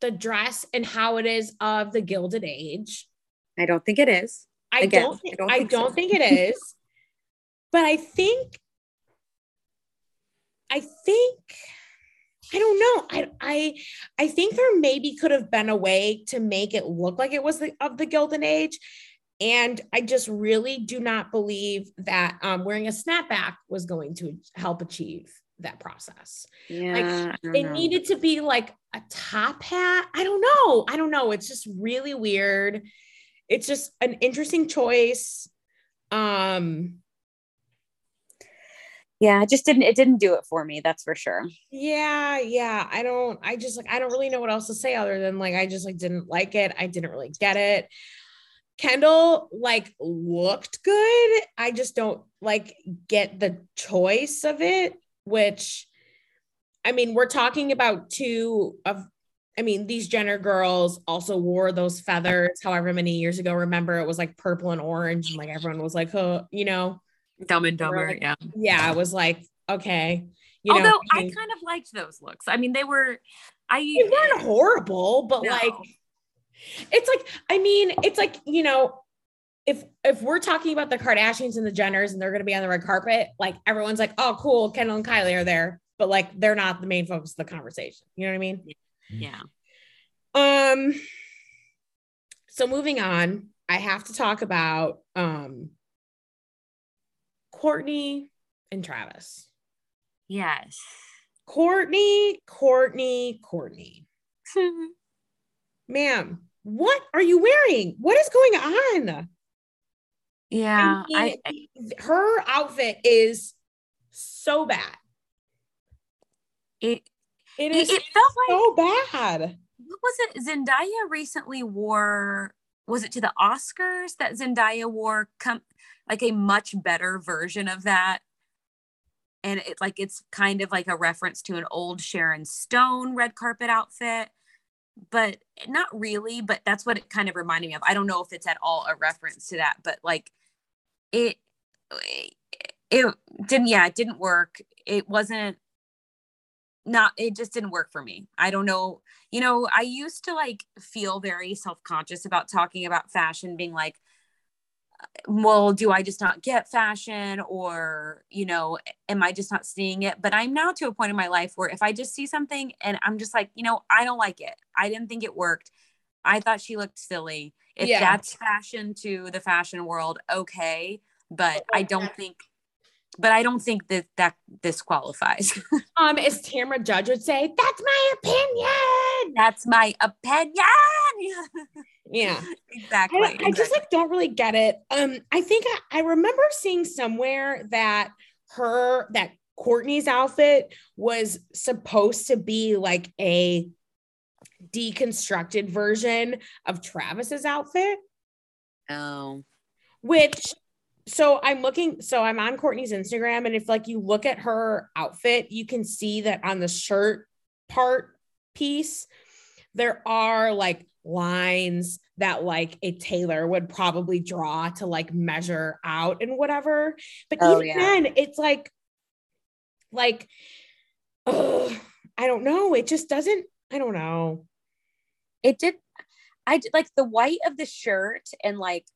the dress and how it is of the Gilded Age. I don't think it is. I Again, don't think I don't think so. don't think it is. <laughs> but I think I think I don't know. I I I think there maybe could have been a way to make it look like it was the, of the Gilded Age. And I just really do not believe that um, wearing a snapback was going to help achieve that process. Yeah. Don't It know. needed to be like a top hat. I don't know. I don't know. It's just really weird. It's just an interesting choice. Um, yeah, it just didn't it didn't do it for me, that's for sure. yeah, yeah. I don't, I just like, I don't really know what else to say other than like, I just like didn't like it. I didn't really get it. Kendall like looked good. I just don't like get the choice of it, which I mean, we're talking about two of I mean, these Jenner girls also wore those feathers however many years ago. Remember, it was like purple and orange, and like everyone was like, oh, you know, Dumb and Dumber, yeah. yeah, it was like, okay. You Although know, I kind of liked those looks. I mean, they were I they weren't horrible, but No. like it's like, I mean, it's like, you know, if if we're talking about the Kardashians and the Jenners and they're gonna be on the red carpet, like everyone's like, oh, cool, Kendall and Kylie are there, but like they're not the main focus of the conversation. You know what I mean? yeah. Um so moving on, I have to talk about um Kourtney and Travis. Yes. Kourtney, Kourtney, Kourtney. <laughs> Ma'am, what are you wearing? What is going on? yeah. I I, her outfit is so bad. it, It it, is it felt like so bad. what was it? Zendaya recently wore was it to the Oscars that Zendaya wore come like a much better version of that? And it like it's kind of like a reference to an old Sharon Stone red carpet outfit, but not really, but that's what it kind of reminded me of. I don't know if it's at all a reference to that, but like it it didn't yeah, it didn't work. It wasn't not it just didn't work for me. I don't know. You know, I used to like feel very self-conscious about talking about fashion being like well, do I just not get fashion or, you know, am I just not seeing it? But I'm now to a point in my life where if I just see something and I'm just like, you know, I don't like it. I didn't think it worked. I thought she looked silly. If Yeah. that's fashion to the fashion world, okay. But I don't think, but I don't think that that this qualifies. <laughs> Um, as Tamra Judge would say, that's my opinion. that's my opinion. <laughs> Yeah. exactly. I, I just like don't really get it. Um, I think I, I remember seeing somewhere that her that Kourtney's outfit was supposed to be like a deconstructed version of Travis's outfit, oh, which so I'm looking, so I'm on Kourtney's Instagram, and if like you look at her outfit, you can see that on the shirt part piece, there are like lines that like a tailor would probably draw to like measure out and whatever. But Oh, even yeah. then, it's like, like, ugh, I don't know. It just doesn't. I don't know. it did i did like the white of the shirt and like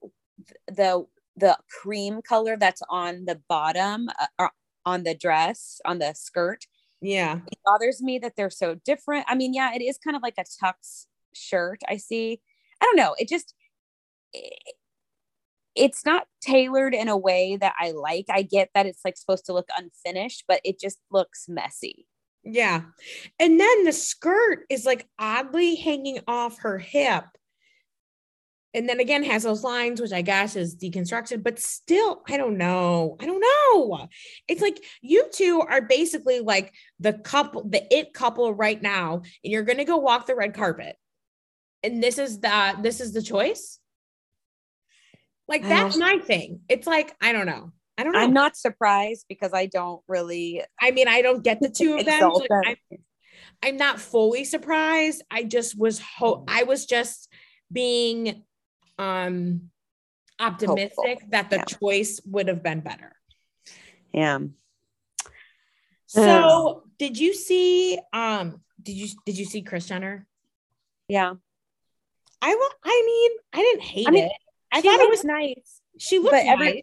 the the cream color that's on the bottom uh, or on the dress on the skirt Yeah. it bothers me that they're so different i mean yeah it is kind of like a tux shirt i see i don't know it just it- it's not tailored in a way that i like i get that it's like supposed to look unfinished but it just looks messy Yeah. And then the skirt is like oddly hanging off her hip. And then again has those lines, which I guess is deconstructed, but still, I don't know. I don't know. It's like you two are basically like the couple, the it couple right now, and you're gonna go walk the red carpet. And this is the this is the choice. Like that's my thing. It's like, I don't know. I don't know. i'm not surprised because i don't really I mean, I don't get the two of them. them. I'm, I'm not fully surprised. I just was ho- I was just being um optimistic that the Yeah. choice would have been better. yeah So, did you see um did you did you see Kris Jenner? yeah I wa- I mean, I didn't hate I mean, it. I thought it was nice she looked but every- nice.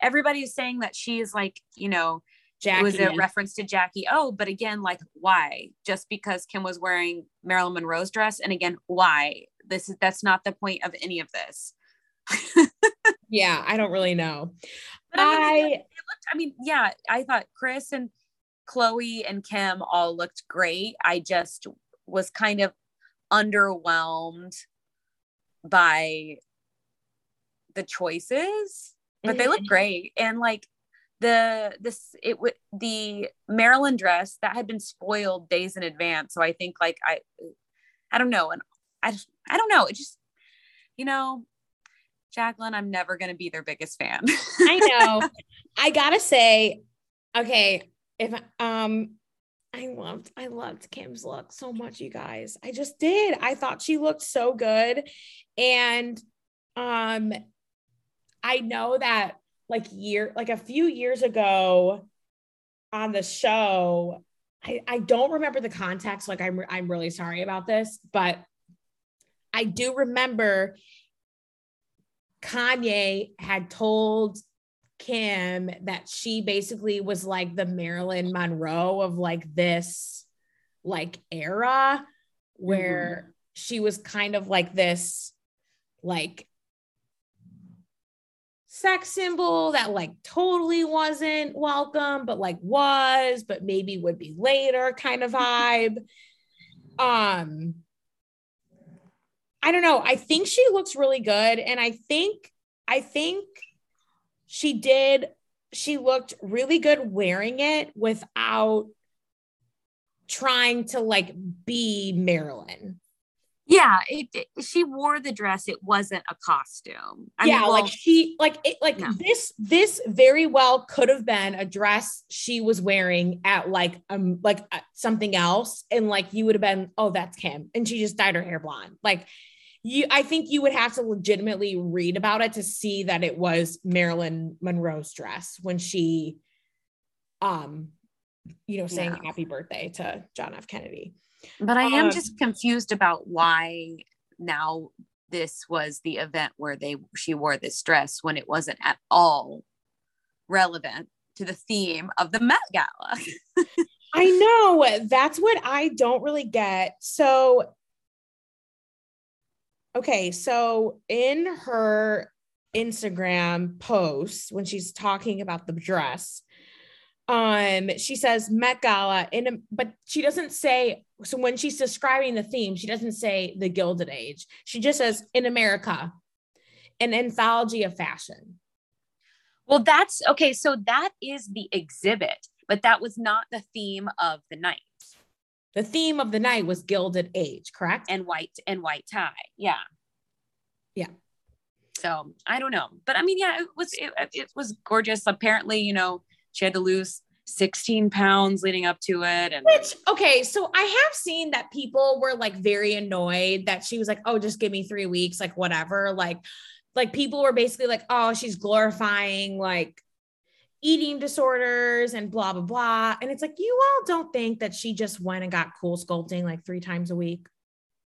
everybody's saying that she is like you know Jackie. it was a reference to Jackie Oh, but again, like why? Just because Kim was wearing Marilyn Monroe's dress, and again, why? This is that's not the point of any of this. <laughs> yeah, I don't really know. But I, mean, I it looked. I mean, yeah, I thought Kris and Khloé and Kim all looked great. I just was kind of underwhelmed by the choices, but they look Mhm. great. And like the this it would the Marilyn dress that had been spoiled days in advance. So I think like I I don't know. And I just I don't know. It just you know, Jacqueline, I'm never gonna be their biggest fan. I know. <laughs> I gotta say, okay, if um I loved I loved Kim's look so much, you guys. I just did. I thought she looked so good. And um I know that like year like a few years ago on the show, I, I don't remember the context. Like I'm I'm really sorry about this, but I do remember Kanye had told Kim that she basically was like the Marilyn Monroe of like this like era where she was kind of like this like sex symbol that like totally wasn't welcome but like was but maybe would be later kind of vibe um I don't know. I think she looks really good. And I think, I think she did, she looked really good wearing it without trying to like be Marilyn. yeah, it, it- she wore the dress. It wasn't a costume. I yeah, mean, well, like she, like it, like No. this, this very well could have been a dress she was wearing at like, um, like uh, something else. And like, you would have been, oh, that's Kim. And she just dyed her hair blonde. Like, you, I think you would have to legitimately read about it to see that it was Marilyn Monroe's dress when she, um, you know, saying Yeah. happy birthday to John F. Kennedy. but I am um, just confused about why now this was the event where they she wore this dress when it wasn't at all relevant to the theme of the Met Gala. <laughs> I know. That's what I don't really get. So, okay. So, in her Instagram post, when she's talking about the dress, um, she says Met Gala in a, but she doesn't say so when she's describing the theme, she doesn't say the Gilded Age. She just says in America, an anthology of fashion. Well, that's okay. So that is the exhibit, but that was not the theme of the night. The theme of the night was Gilded Age, correct? And white and white tie. Yeah. Yeah. So I don't know, but I mean, yeah, it was it, it was gorgeous. Apparently, you know, she had to lose 16 pounds leading up to it. And which okay, so I have seen that people were like very annoyed that she was like, oh, just give me three weeks, like whatever. Like, like people were basically like, oh, she's glorifying like eating disorders and blah blah blah. And it's like, you all don't think that she just went and got cool sculpting like three times a week.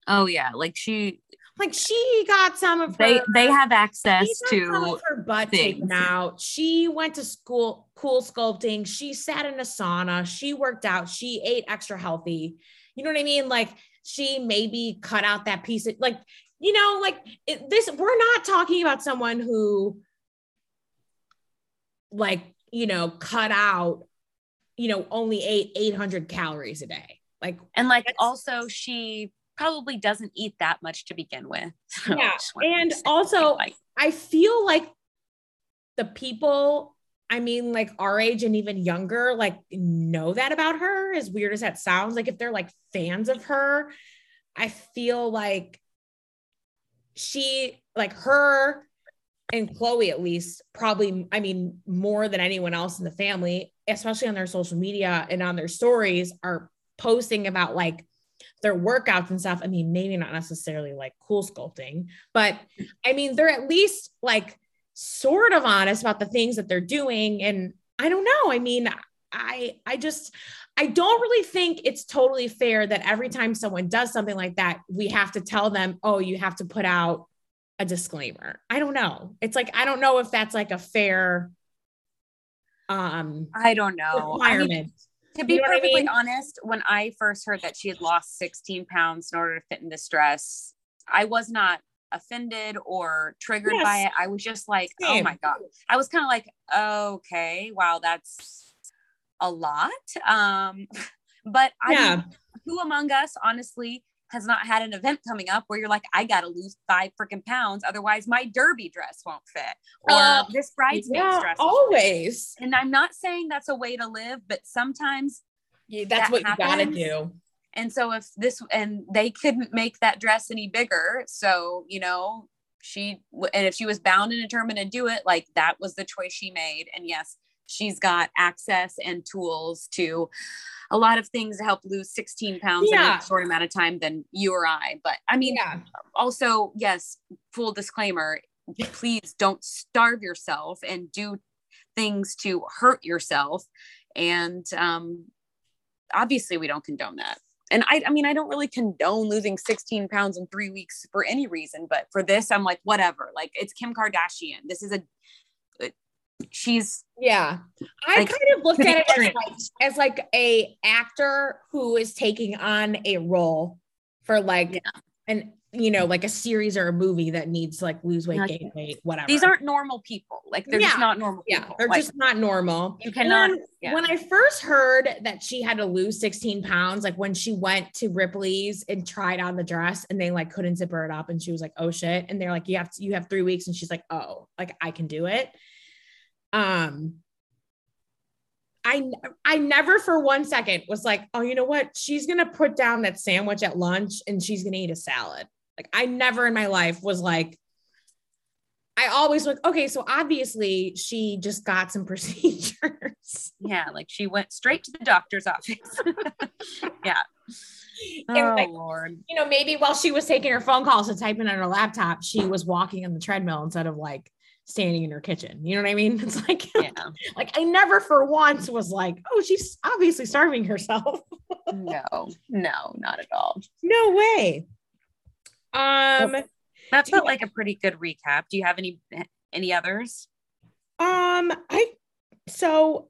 Oh yeah, like she like she got some of they her, they have access to her butt things. taken out. She went to school cool sculpting She sat in a sauna. She worked out. She ate extra healthy. You know what I mean? Like she maybe cut out that piece of like you know like it, this. We're not talking about someone who like you know cut out you know only ate 800 calories a day like and like also she probably doesn't eat that much to begin with. <laughs> yeah. And also, like, I feel like the people, I mean, like our age and even younger, like know that about her, as weird as that sounds. Like, if they're like fans of her, I feel like she, like her and Khloé, at least, probably, I mean, more than anyone else in the family, especially on their social media and on their stories, are posting about like their workouts and stuff. I mean, maybe not necessarily like cool sculpting, but I mean, they're at least like sort of honest about the things that they're doing. And I don't know. I mean, I I just I don't really think it's totally fair that every time someone does something like that, we have to tell them, oh, you have to put out a disclaimer. I don't know. It's like I don't know if that's like a fair um I don't know requirement. I mean, to be you know perfectly I mean? honest, when I first heard that she had lost 16 pounds in order to fit in this dress, I was not offended or triggered yes. by it. I was just like, oh Same. oh my God. I was kind of like, okay, wow, that's a lot. Um, <laughs> but I yeah. mean, who among us, honestly, has not had an event coming up where you're like, I gotta lose five freaking pounds, otherwise my derby dress won't fit, or uh, this bridesmaid yeah, dress. Always. And I'm not saying that's a way to live, but sometimes yeah, that's that what happens. you gotta do. And so if this and they couldn't make that dress any bigger, so you know she and if she was bound and determined to do it, like that was the choice she made. And yes, she's got access and tools to a lot of things to help lose 16 pounds yeah. in a short amount of time than you or I. But I mean, yeah. also, yes, full disclaimer please don't starve yourself and do things to hurt yourself. And um, obviously, we don't condone that. And I, I mean, I don't really condone losing 16 pounds in three weeks for any reason, but for this, I'm like, whatever. Like, it's Kim Kardashian. This is a she's yeah. I like, kind of looked at it as like, as like a actor who is taking on a role for like yeah. an you know like a series or a movie that needs like lose weight gain weight whatever. these aren't normal people. Like they're yeah. just not normal yeah. people. they're like, just not normal. you cannot when, yeah. when i first heard that she had to lose 16 pounds like when she went to ripley's and tried on the dress and they like couldn't zipper it up and she was like oh shit. And they're like you have to, you have three weeks. And she's like oh like i can do it um I I never for one second was like, oh, you know what? She's gonna put down that sandwich at lunch and she's gonna eat a salad. Like I never in my life was like, I always like, okay, so obviously she just got some <laughs> procedures. Yeah, like she went straight to the doctor's office. <laughs> yeah. <laughs> And oh like, Lord. You know, maybe while she was taking her phone calls and typing on her laptop, she was walking on the treadmill instead of like standing in her kitchen. You know what I mean? <laughs> It's like, yeah. <laughs> like I never for once was like, oh, she's obviously starving herself. no, <laughs> no, not at all. No way. Um, That felt like a pretty good recap. Do you have any any others? Um, I so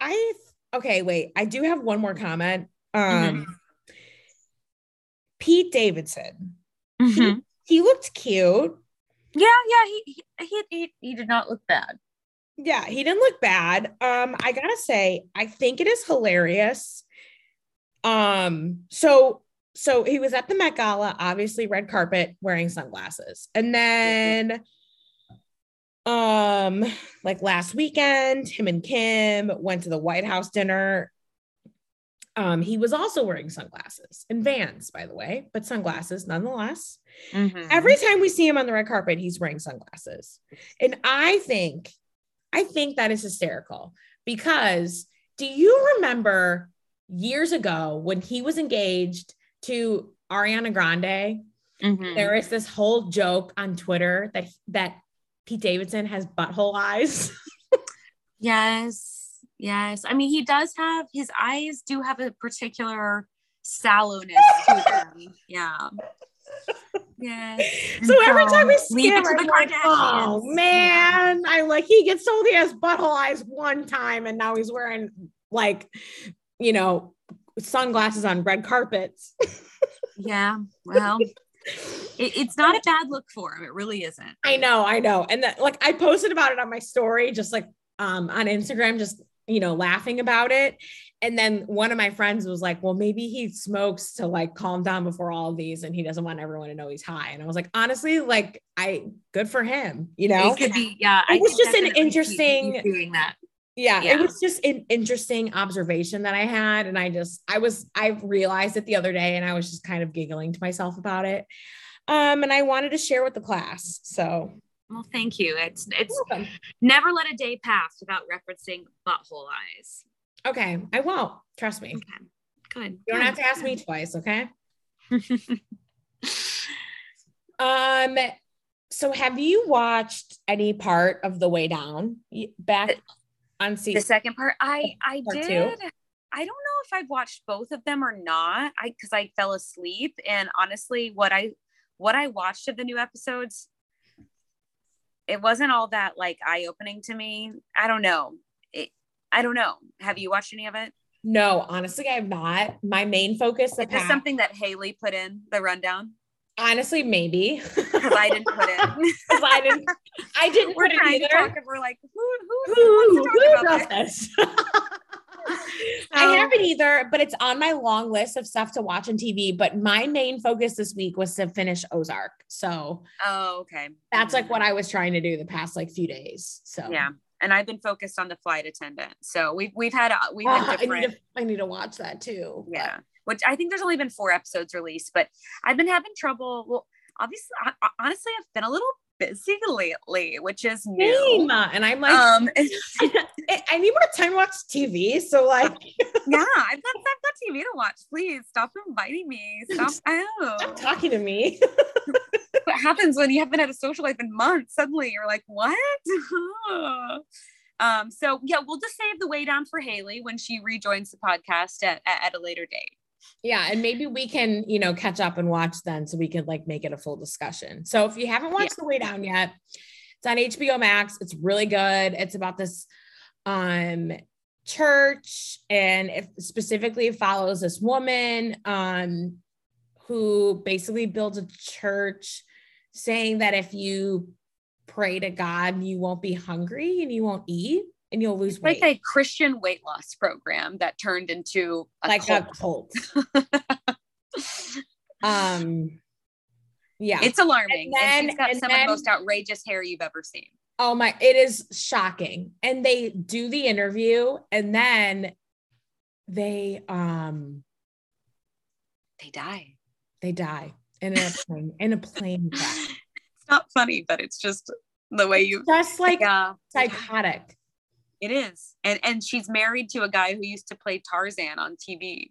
I okay, wait. I do have one more comment. Um Mhm. Pete Davidson. Mhm. He looked cute. Yeah, yeah, he, he he he did not look bad. Yeah, he didn't look bad. Um, I gotta say, I think it is hilarious. Um, so so he was at the Met Gala, obviously red carpet, wearing sunglasses, and then um, like last weekend, him and Kim went to the White House dinner. Um, he was also wearing sunglasses and Vans, by the way, but sunglasses nonetheless. Mhm. Every time we see him on the red carpet, he's wearing sunglasses. And I think, I think that is hysterical because do you remember years ago when he was engaged to Ariana Grande? Mhm. There is this whole joke on Twitter that that Pete Davidson has butthole eyes. <laughs> Yes, yes. I mean, he does have his eyes do have a particular sallowness to them. <laughs> Yeah. Yes. so every time we see leave him, it to the like, oh man, I'm like, he gets told he has butthole eyes one time, and now he's wearing like, you know, sunglasses on red carpets. <laughs> Yeah. Well, it, it's not a bad look for him. It really isn't. I know, I know. And that like I posted about it on my story, just like um on Instagram, just you know, laughing about it. And then one of my friends was like, Well, maybe he smokes to like calm down before all of these and he doesn't want everyone to know he's high. And I was like, honestly, like I good for him, you know? It could be. Yeah. It was just an interesting- doing that. yeah, Yeah. it was just an interesting observation that I had. And I just, I was, I realized it the other day and I was just kind of giggling to myself about it. Um, and I wanted to share with the class. So Well, thank you. It's it's never let a day pass without referencing butthole eyes. Okay, I won't. Trust me. Okay. Good. You don't have to ask me twice, okay? <laughs> Um, so have you watched any part of The Way Down back on season the second part i i Part two. did i don't know if i've watched both of them or not i because i fell asleep and honestly what i what i watched of the new episodes it wasn't all that like eye-opening to me. I don't know. It, i don't know. Have you watched any of it? No, honestly, I have not. My main focus is past, something that haley put in the rundown? Honestly, maybe. <laughs> because i didn't put it. <laughs> 'Cause I didn't I <laughs> didn't we're put it trying to talk and we're like who who, Who, who who wants to talk does about this? <laughs> I Um, haven't either, but it's on my long list of stuff to watch on TV. But my main focus this week was to finish Ozark. So oh okay that's like what I was trying to do the past like few days. So yeah and i've been focused on the flight attendant so we've we've had we've Oh, been I different need to I need to watch that too. but- yeah which i think there's only been four episodes released but i've been having trouble well obviously I, honestly i've been a little busy lately which is Same. new And I'm like, um <laughs> I need more time to watch TV. So like, <laughs> yeah i've got i've got tv to watch. Please stop inviting me. Stop <laughs> stop oh talking to me. what happens when you haven't had a social life in months? Suddenly you're like what? Um so yeah we'll just save the way down for haley when she rejoins the podcast at, at a later date yeah, and maybe we can, you know, catch up and watch then, so we could like make it a full discussion. So if you haven't watched The Way Down yet, it's on HBO Max. It's really good. It's about this um church, and it specifically follows this woman um who basically builds a church, saying that if you pray to God, you won't be hungry and you won't eat and you'll lose weight. like a christian weight loss program that turned into a like cult. a cult. <laughs> um yeah. It's alarming. And And, she's got and some then- of the most outrageous hair you've ever seen. oh my it is shocking. And they do the interview and then they um They die. they die in a plane in a plane crash. <laughs> It's not funny, but it's just the way you Just like yeah, psychotic. It is. And and she's married to a guy who used to play Tarzan on TV.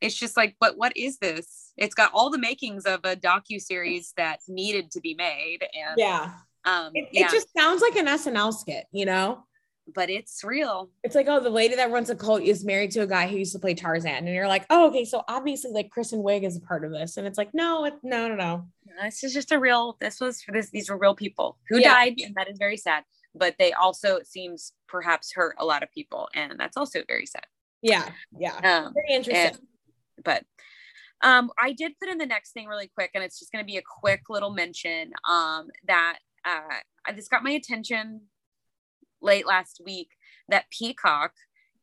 It's just like, but what is this? It's got all the makings of a docu series that needed to be made, and Yeah. um, It, yeah, it just sounds like an SNL skit, you know? but it's real. It's like, oh, the lady that runs a cult is married to a guy who used to play Tarzan. And you're like, oh, okay, so obviously like Kristen Wiig is a part of this. And it's like, no, it, no, no, no. This is just a real this was for this these were real people who Yeah. died and that is very sad but they also it seems perhaps hurt a lot of people and that's also very sad Yeah, yeah. um Very interesting. and- but um i did put in the next thing really quick and it's just going to be a quick little mention um that uh this got my attention late last week that peacock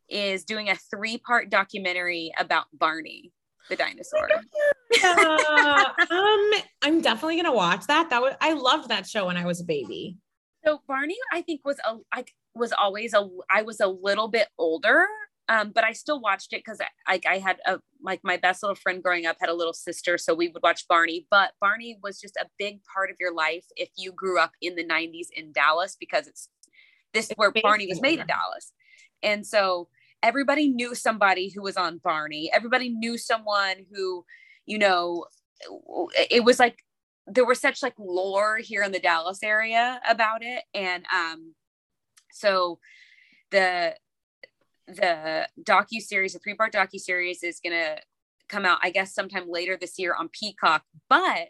is doing a three part documentary about barney the dinosaur <laughs> Uh, um, I'm definitely gonna watch that. That was I loved that show when I was a baby. So Barney, I think was a I was always a I was a little bit older, um, but I still watched it because I, I I had a like my best little friend growing up had a little sister, so we would watch Barney. But Barney was just a big part of your life if you grew up in the '90s in Dallas because it's this It's where Barney was made in Dallas, and so everybody knew somebody who was on Barney. Everybody knew someone who, you know, it was like there was such like lore here in the Dallas area about it. And um so the the docu series, the three part docu series is gonna come out, I guess, sometime later this year on Peacock. But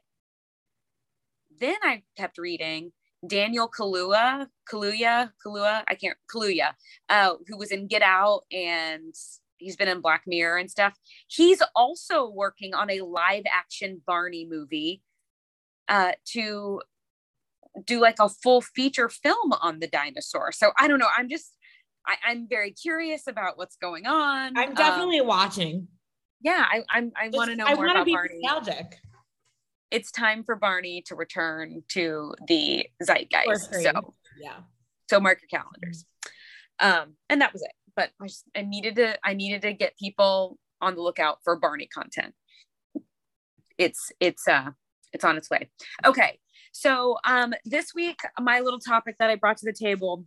then I kept reading Daniel Kaluuya, Kaluuya, Kaluuya, I can't Kaluuya, uh, who was in Get Out and he's been in Black Mirror and stuff. He's also working on a live action Barney movie uh, to do like a full feature film on the dinosaur. So I don't know. I'm just, I, I'm very curious about what's going on. I'm Um, definitely watching. yeah, I, I'm, I want to know I more about be Barney. nostalgic. It's time for Barney to return to the zeitgeist. So, Yeah. so mark your calendars. Um, and that was it. But I just, I needed to, I needed to get people on the lookout for Barney content. It's, it's, uh, it's on its way. Okay. So, um, this week, my little topic that I brought to the table,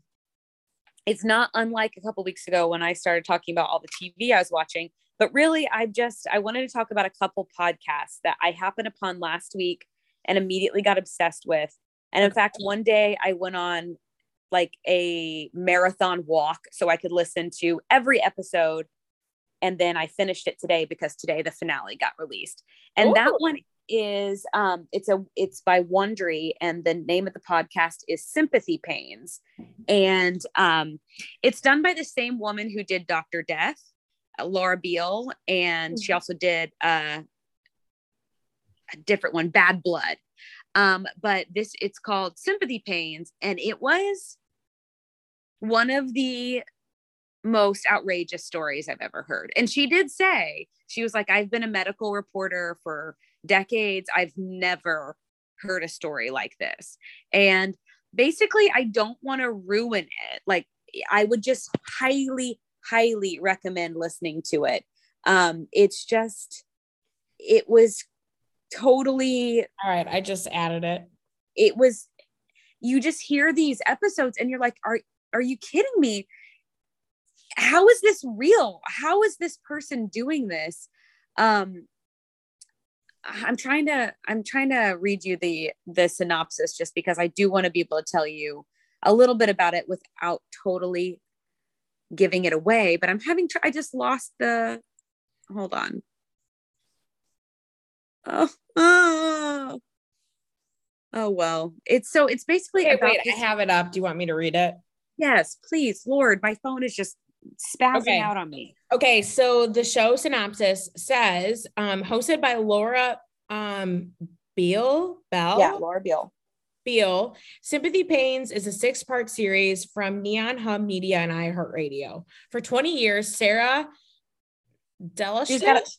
it's not unlike a couple weeks ago when I started talking about all the TV I was watching, but really, I just, I wanted to talk about a couple podcasts that I happened upon last week and immediately got obsessed with. And in fact, one day I went on like a marathon walk so I could listen to every episode. And then I finished it today because today the finale got released. And that one is um it's a it's by Wondery and the name of the podcast is Sympathy Pains. And um it's done by the same woman who did Dr. Death, uh, Laura Beale, and she also did uh a different one, Bad Blood. Um, but this it's called Sympathy Pains, and it was one of the most outrageous stories I've ever heard. And she did say, she was like, I've been a medical reporter for decades. I've never heard a story like this. And basically, I don't want to ruin it. Like, I would just highly, highly recommend listening to it. Um, it's just, it was totally All right. I just added it. it was you just hear these episodes and you're like are are you kidding me how is this real how is this person doing this um i'm trying to i'm trying to read you the the synopsis just because i do want to be able to tell you a little bit about it without totally giving it away but i'm having tr- i just lost the hold on oh oh oh well it's so it's basically Okay, wait, I have it up. Do you want me to read it? yes please lord my phone is just spazzing Okay. out on me Okay, so the show synopsis says, um, hosted by Laura um Beal Bell. yeah laura beale Beal. Sympathy Pains is a six-part series from Neon Hum Media and iHeartRadio. For 20 years, Sarah Delashmit. She's got a-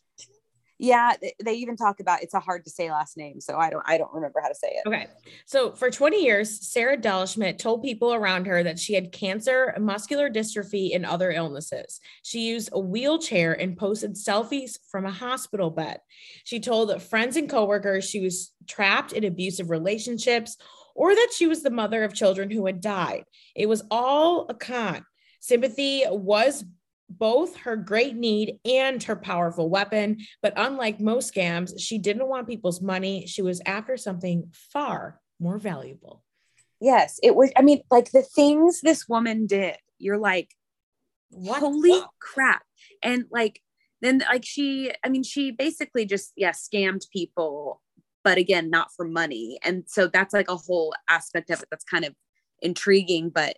yeah th- they even talk about it's a hard to say last name so i don't i don't remember how to say it Okay. So for 20 years, Sarah Delashmit told people around her that she had cancer, muscular dystrophy, and other illnesses. She used a wheelchair and posted selfies from a hospital bed. She told friends and coworkers she was trapped in abusive relationships or that she was the mother of children who had died. It was all a con. Sympathy was both her great need and her powerful weapon. But unlike most scams, she didn't want people's money. She was after something far more valuable. yes it was i mean like the things this woman did you're like What holy crap and like then like she i mean she basically just yeah scammed people but again, not for money. And so that's like a whole aspect of it that's kind of intriguing. But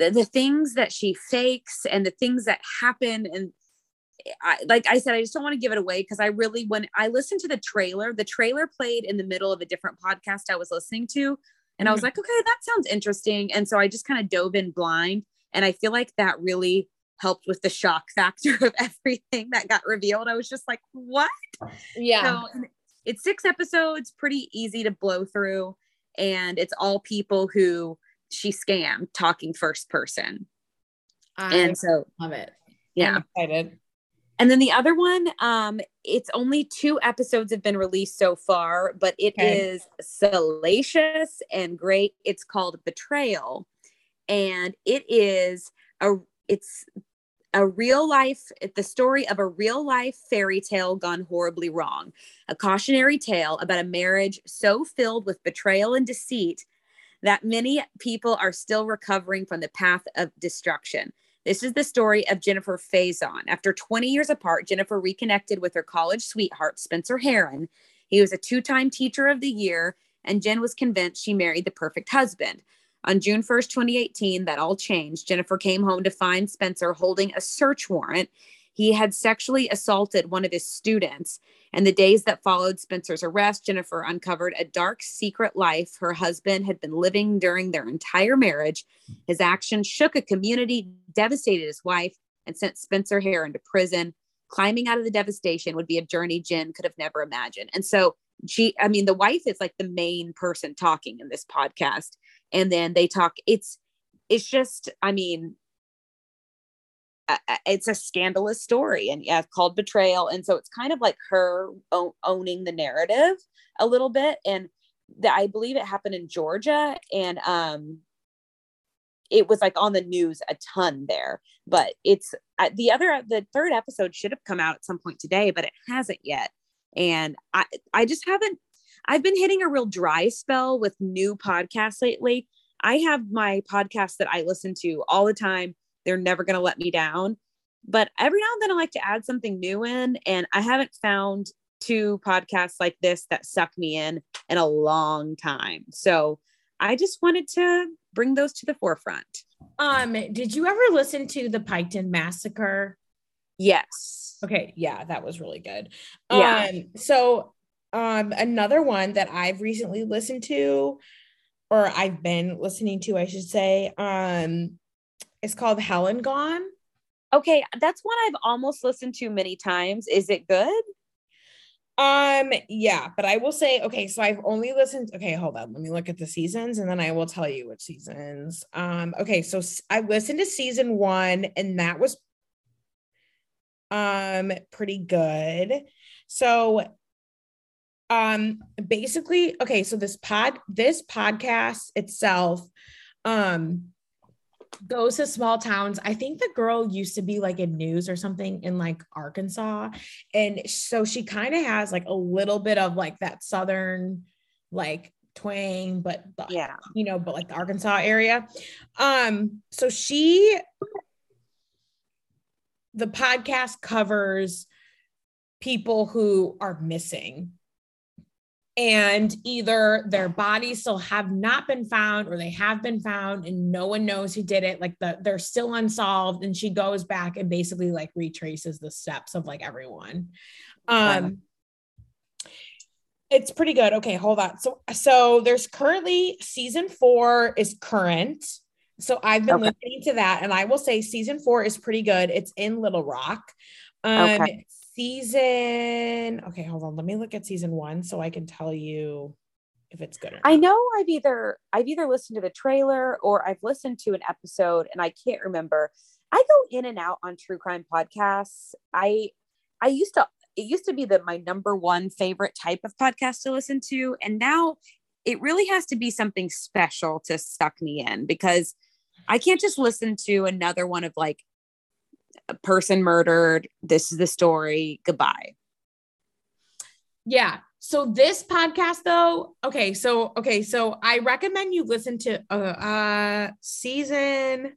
the, the things that she fakes and the things that happen and I, like I said, I just don't want to give it away because I really, when I listened to the trailer, the trailer played in the middle of a different podcast I was listening to. And I was mm. like, okay, that sounds interesting. And so I just kind of dove in blind. And I feel like that really helped with the shock <laughs> factor of everything that got revealed. I was just like, what? Yeah. So it's six episodes, pretty easy to blow through. And it's all people who she scammed talking first person. I and so, love it. yeah. And then the other one, um, it's only two episodes have been released so far, but it Okay. is salacious and great. It's called Betrayal, and it is a it's a real life the story of a real life fairy tale gone horribly wrong a cautionary tale about a marriage so filled with betrayal and deceit that many people are still recovering from the path of destruction this is the story of Jennifer Faison. After 20 years apart, Jennifer reconnected with her college sweetheart, Spencer Herron. He was a two time teacher of the year, and Jen was convinced she married the perfect husband. On June 1st, 2018, that all changed. Jennifer came home to find Spencer holding a search warrant. He had sexually assaulted one of his students. And the days that followed Spencer's arrest, Jennifer uncovered a dark secret life her husband had been living during their entire marriage. His actions shook a community, devastated his wife, and sent Spencer Herron into prison. Climbing out of the devastation would be a journey Jen could have never imagined. And so she, I mean, the wife is like the main person talking in this podcast. And then they talk, it's, it's just, I mean, it's a scandalous story and yeah, called betrayal. And so it's kind of like her owning the narrative a little bit. And that I believe it happened in Georgia. And, um, it was like on the news a ton there but it's uh, the other the third episode should have come out at some point today but it hasn't yet and i i just haven't i've been hitting a real dry spell with new podcasts lately i have my podcasts that i listen to all the time they're never going to let me down but every now and then i like to add something new in and i haven't found two podcasts like this that suck me in in a long time so i just wanted to bring those to the forefront Um, did you ever listen to the Piketon Massacre? yes Okay, yeah, that was really good. Yeah. Um, so um another one that I've recently listened to, or I've been listening to, I should say, um, is called Hell and Gone. okay that's one i've almost listened to many times is it good Um, yeah, but I will say, okay, so I've only listened. Okay, hold on. Let me look at the seasons and then I will tell you which seasons. Um, okay, so I listened to season one, and that was um pretty good. So um basically, okay, so this pod this podcast itself um goes to small towns. I think the girl used to be like in news or something in like Arkansas. And so she kind of has like a little bit of like that southern like twang, but but, yeah you know, but like the Arkansas area. Um, so she the podcast covers people who are missing and either their bodies still have not been found or they have been found and no one knows who did it like the they're still unsolved and she goes back and basically like retraces the steps of like everyone. Um it's pretty good. Okay hold on. So so there's currently season 4 is current. So I've been Okay. listening to that and I will say season 4 is pretty good. It's in Little Rock. Um Okay. Season okay hold on let me look at season 1 so I can tell you if it's good or not. i know i've either i've either listened to the trailer or i've listened to an episode and i can't remember i go in and out on true crime podcasts i i used to it used to be the my number one favorite type of podcast to listen to and now it really has to be something special to suck me in because i can't just listen to another one of like a person murdered this is the story goodbye Yeah. So this podcast though, okay, so okay, so I recommend you listen to uh, uh season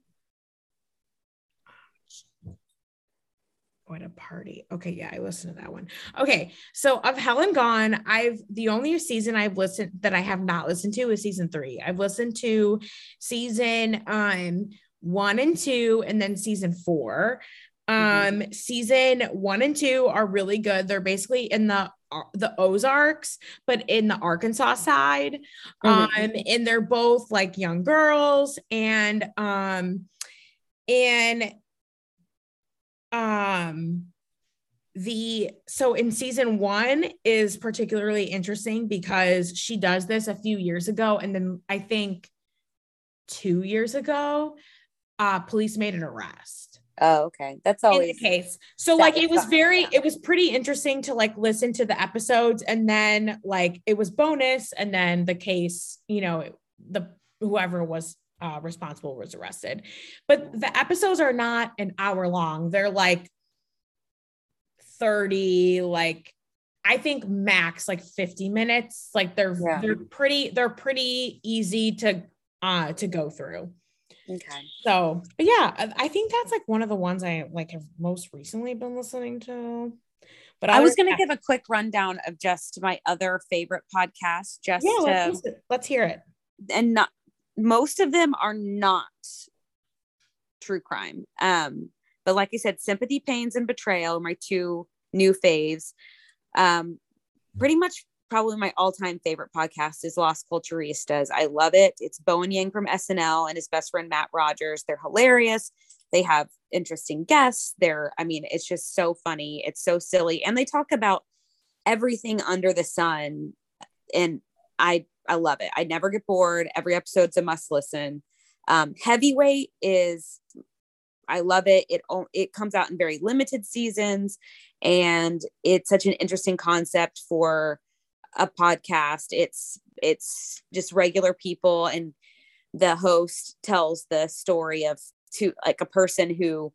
what a party. Okay, yeah, I listened to that one. Okay, so of Hell and Gone, I've the only season I've listened that I have not listened to is season three. I've listened to season um one and two, and then season four. Um, mm-hmm. season one and two are really good. They're basically in the the Ozarks, but in the Arkansas side. Mm-hmm. Um, and they're both like young girls, and um, and um the so in season one is particularly interesting because she does this a few years ago and then i think two years ago uh police made an arrest oh okay that's always in the case so like it was very yeah. it was pretty interesting to like listen to the episodes and then like it was bonus and then the case you know the whoever was uh, responsible was arrested. But the episodes are not an hour long. They're like 30, like I think max like 50 minutes. Like they're yeah. they're pretty they're pretty easy to uh to go through. Okay. So, but yeah, I think that's like one of the ones I like have most recently been listening to. But I, was going to give a quick rundown of just my other favorite podcasts. Just yeah, let's, to, let's hear it. And not most of them are not true crime. Um, but like I said, Sympathy, Pains, and Betrayal are my two new faves. Um, pretty much probably my all-time favorite podcast is Las Culturistas. I love it. It's Bowen Yang from SNL and his best friend Matt Rogers. They're hilarious. They have interesting guests. They're, I mean, it's just so funny. It's so silly. And they talk about everything under the sun. And I I love it. I never get bored. Every episode's a must listen. Um, Heavyweight is I love it. It it comes out in very limited seasons, and it's such an interesting concept for a podcast. It's it's just regular people, and the host tells the story of to like a person who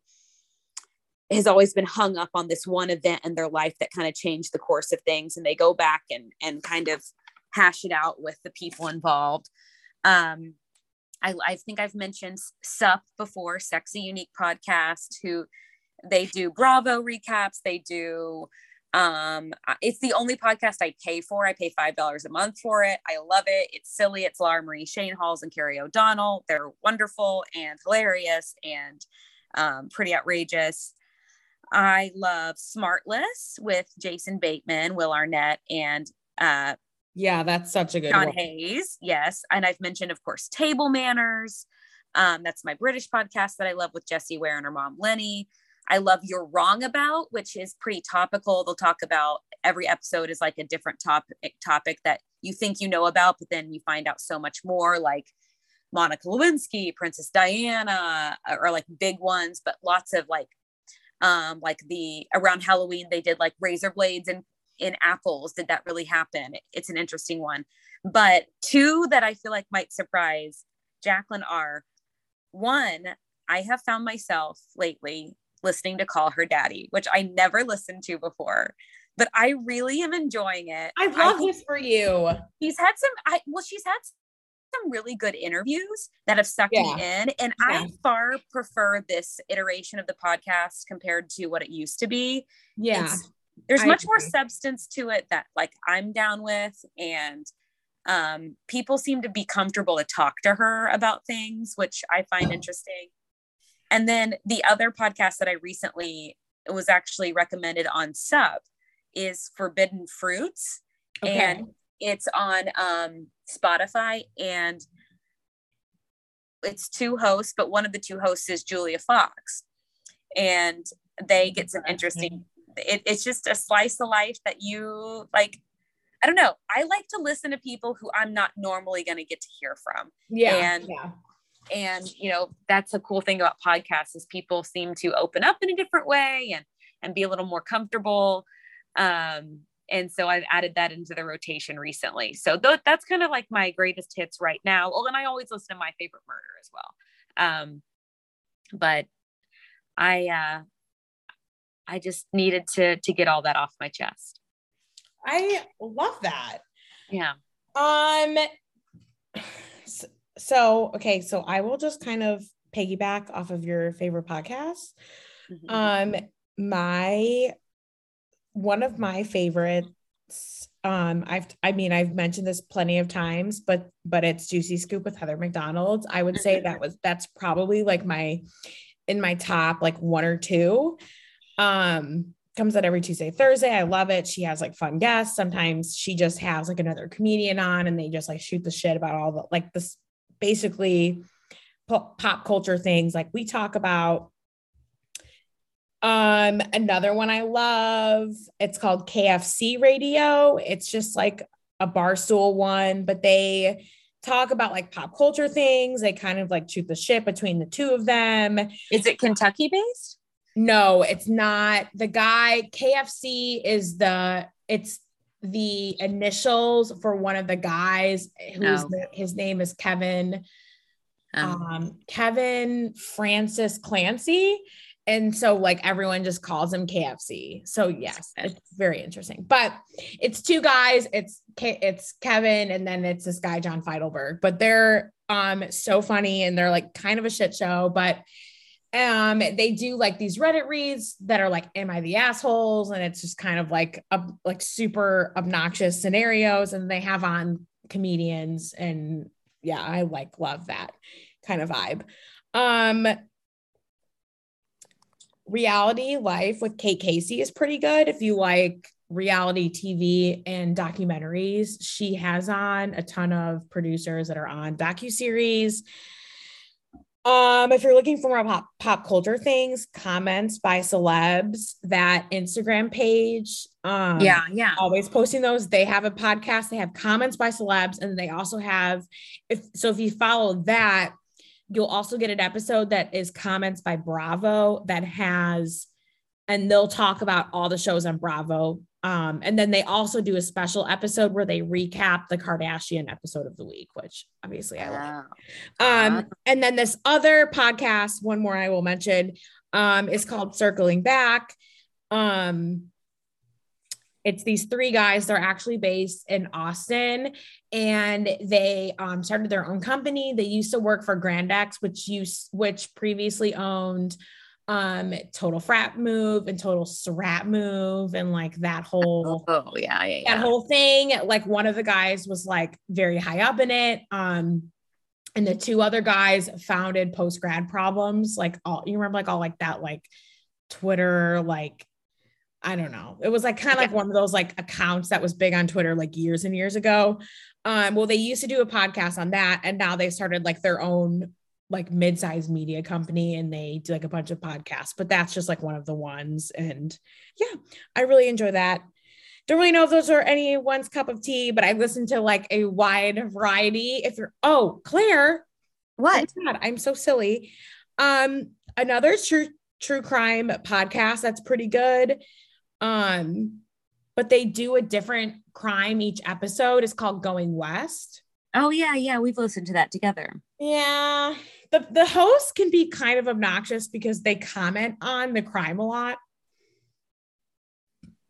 has always been hung up on this one event in their life that kind of changed the course of things, and they go back and and kind of hash it out with the people involved. Um, I, I think I've mentioned SUP before, Sexy Unique Podcast, who they do Bravo recaps. They do, um, it's the only podcast I pay for. I pay $5 a month for it. I love it. It's silly. It's Laura Marie Shane Halls and Carrie O'Donnell. They're wonderful and hilarious and um, pretty outrageous. I love Smartless with Jason Bateman, Will Arnett, and uh, yeah, that's such a good Sean one. Hayes. Yes. And I've mentioned, of course, Table Manners. Um, that's my British podcast that I love with Jessie Ware and her mom, Lennie. I love You're Wrong About, which is pretty topical. They'll talk about every episode is like a different topic topic that you think you know about, but then you find out so much more, like Monica Lewinsky, Princess Diana, or like big ones, but lots of like um like the around Halloween they did like razor blades and in apples. Did that really happen? It's an interesting one. But two that i feel like might surprise jacqueline are one i have found myself lately listening to call her daddy which i never listened to before but i really am enjoying it i love I this for you he's had some i well she's had some really good interviews that have sucked yeah. me in and yeah. i far prefer this iteration of the podcast compared to what it used to be yeah it's there's I much agree. more substance to it that like I'm down with and um, people seem to be comfortable to talk to her about things, which I find interesting. And then the other podcast that I recently was actually recommended on SUP is Forbidden Fruits. Okay. And it's on um, Spotify and it's two hosts, but one of the two hosts is Julia Fox. And they get some interesting it, it's just a slice of life that you like i don't know i like to listen to people who i'm not normally going to get to hear from yeah and yeah. And you know that's a cool thing about podcasts is people seem to open up in a different way and and be a little more comfortable um and so I've added that into the rotation recently. So th- that's kind of like my greatest hits right now. Well, and I always listen to my favorite murder as well. Um, but I uh, I just needed to to get all that off my chest. I love that. Yeah. Um so okay, so I will just kind of piggyback off of your favorite podcast. Mm-hmm. Um my one of my favorites um i've i mean i've mentioned this plenty of times but but it's juicy scoop with heather mcdonald's. I would say that was that's probably like my in my top like one or two. Um comes out every tuesday thursday. I love it. She has like fun guests. Sometimes she just has like another comedian on and they just like shoot the shit about all the like this basically pop, culture things like we talk about um, another one I love, it's called KFC Radio. It's just like a barstool one, but they talk about like pop culture things. They kind of like shoot the shit between the two of them. Is it Kentucky based? No, it's not. The guy KFC is the it's the initials for one of the guys who's Oh. his name is Kevin Um, um, Kevin Francis Clancy. And so, like, everyone just calls him KFC. So, yes, it's very interesting. But it's two guys. It's Ke- it's Kevin, and then it's this guy Jon Feitelberg. But they're um so funny, and they're like kind of a shit show. But um, they do like these Reddit reads that are like, "Am I the assholes?" And it's just kind of like ob- like super obnoxious scenarios, and they have on comedians, and yeah, I like love that kind of vibe. Um, reality life with Kate Casey is pretty good. If you like reality TV and documentaries, she has on a ton of producers that are on docu-series. Um, if you're looking for more pop, pop culture things, comments by celebs, that Instagram page. Um, yeah, yeah. always posting those. They have a podcast, they have comments by celebs, and they also have if so if you follow that, you'll also get an episode that is comments by Bravo that has and they'll talk about all the shows on Bravo. Um, and then they also do a special episode where they recap the Kardashian episode of the week, which obviously I like. Wow. Um, and then this other podcast, one more I will mention, um, is called Circling Back. Um, it's these three guys. They're actually based in Austin, and they um, started their own company. They used to work for Grandex, which used which previously owned um Total Frat Move and Total Srat Move, and like that whole Oh, yeah, yeah, yeah. that whole thing. Like one of the guys was like very high up in it um and the two other guys founded post grad problems like all you remember like all like that like twitter like i don't know. It was like kind of like one of those like accounts that was big on twitter like years and years ago. Um well they used to do a podcast on that and now they started like their own like mid-sized media company and they do like a bunch of podcasts but that's just like one of the ones and yeah i really enjoy that don't really know if those are anyone's cup of tea, but I listen to like a wide variety. If you're, oh, Claire, What? oh God, I'm so silly. Um, another true true crime podcast that's pretty good. Um, but they do a different crime each episode. It's called Going West. Oh, yeah, yeah. We've listened to that together. Yeah, the the host can be kind of obnoxious because they comment on the crime a lot.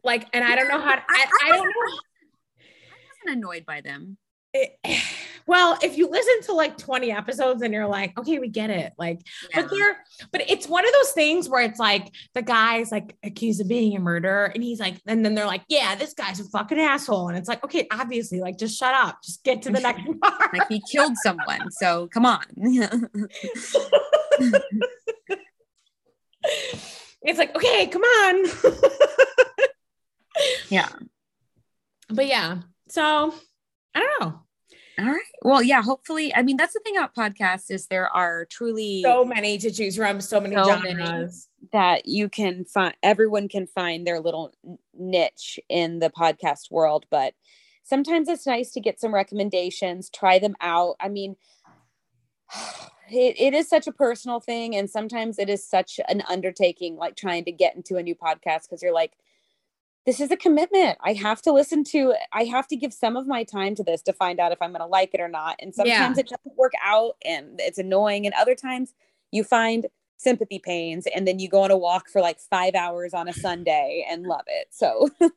Like, and I don't know how to, I, I don't know. I wasn't annoyed by them. It, <sighs> well, if you listen to like 20 episodes and you're like, okay, we get it. Like, Yeah. but they're, but it's one of those things where it's like the guy's like accused of being a murderer, and he's like, and then they're like, yeah, this guy's a fucking asshole. And it's like, okay, obviously, like, just shut up, just get to the next <laughs> part. like he killed someone. So come on. <laughs> it's like, okay, come on. <laughs> yeah. but yeah, so I don't know. All right. Well, yeah. Hopefully, I mean, that's the thing about podcasts is there are truly So many to choose from, so many So many. genres. that you can find everyone can find their little niche in the podcast world but sometimes it's nice to get some recommendations try them out i mean <sighs> it, it is such a personal thing and sometimes it is such an undertaking like trying to get into a new podcast because you're like this is a commitment. I have to listen to i have to give some of my time to this to find out if i'm going to like it or not. And sometimes it doesn't work out and it's annoying. And other times you find sympathy pains and then you go on a walk for like five hours on a sunday and love it so. <laughs>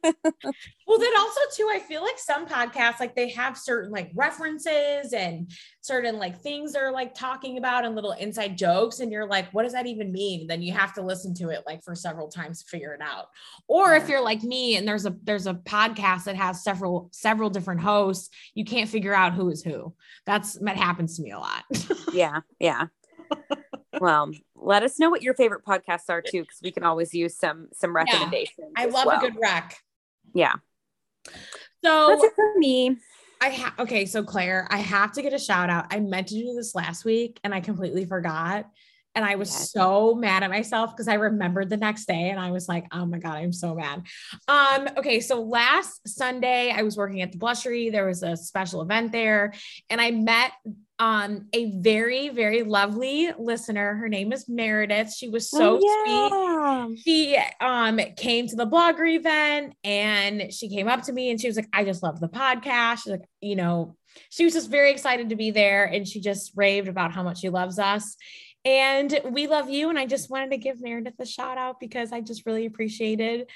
Well then also too i feel like some podcasts like they have certain like references and certain like things they're like talking about and little inside jokes and you're like what does that even mean? Then you have to listen to it like for several times to figure it out. Or if you're like me and there's a there's a podcast that has several several different hosts you can't figure out who is who. That's that happens to me a lot. Yeah yeah <laughs> well let us know what your favorite podcasts are too because we can always use some some recommendations yeah, i love well. a good rec yeah so that's it for me I have okay, so Claire, I have to get a shout out. I meant to do this last week and I completely forgot. And I was yes. so mad at myself because I remembered the next day and I was like, oh my God, I'm so mad. Um, okay, so last Sunday I was working at the blushery. There was a special event there, and I met um a very, very lovely listener. Her name is Meredith. She was so oh, yeah. sweet. She um came to the blogger event and she came up to me and she was like, I just love the podcast. She's like, you know, she was just very excited to be there and she just raved about how much she loves us and we love you. And I just wanted to give Meredith a shout out because I just really appreciated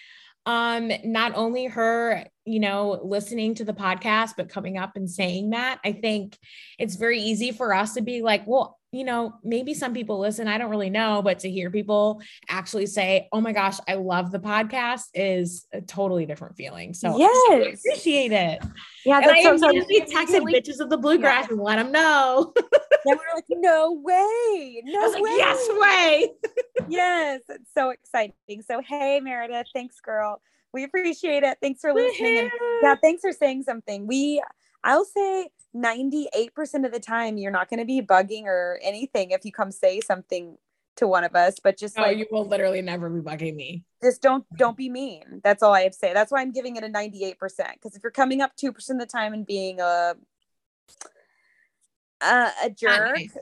um not only her you know listening to the podcast but coming up and saying that i think it's very easy for us to be like well you know maybe some people listen i don't really know but to hear people actually say oh my gosh i love the podcast is a totally different feeling. So yes. appreciate it. Yeah that's and so, I immediately so, texted bitches of the bluegrass yeah. and let them know <laughs> we are like, no way. No way. Like, yes way. <laughs> yes. It's so exciting. So hey Meredith, thanks girl. We appreciate it. Thanks for listening. And yeah, thanks for saying something. We I'll say 98% of the time you're not going to be bugging or anything if you come say something to one of us, but just oh, like you will literally never be bugging me. Just don't don't be mean. That's all I have to say. That's why I'm giving it a 98% because if you're coming up 2% of the time and being a uh, a jerk. nice.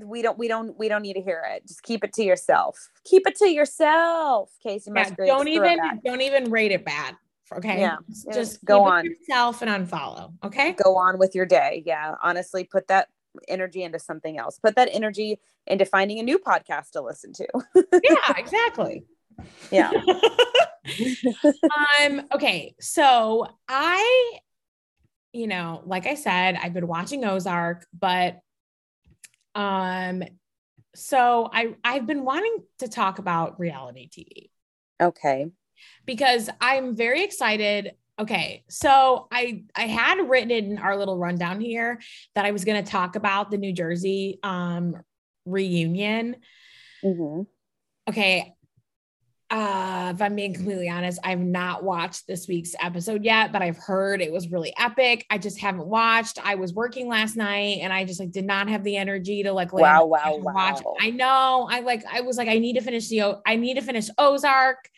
we don't we don't we don't need to hear it. Just keep it to yourself. Keep it to yourself casey yeah, don't even don't even rate it bad okay? Yeah. Just, just go on. yourself and unfollow okay? Go on with your day. Yeah. Honestly put that energy into something else. Put that energy into finding a new podcast to listen to. <laughs> Yeah exactly. Yeah. <laughs> Um okay. So i you know, like I said, I've been watching Ozark, but um so I I've been wanting to talk about reality TV. Okay. Because I'm very excited. Okay. So I I had written in our little rundown here that I was going to talk about the New Jersey um reunion. Mm-hmm. Okay, uh, if I'm being completely honest, I've not watched this week's episode yet, but I've heard it was really epic. I just haven't watched. I was working last night and I just like did not have the energy to like wow, wow, wow. watch. I know. I like I was like, I need to finish the I need to finish Ozark.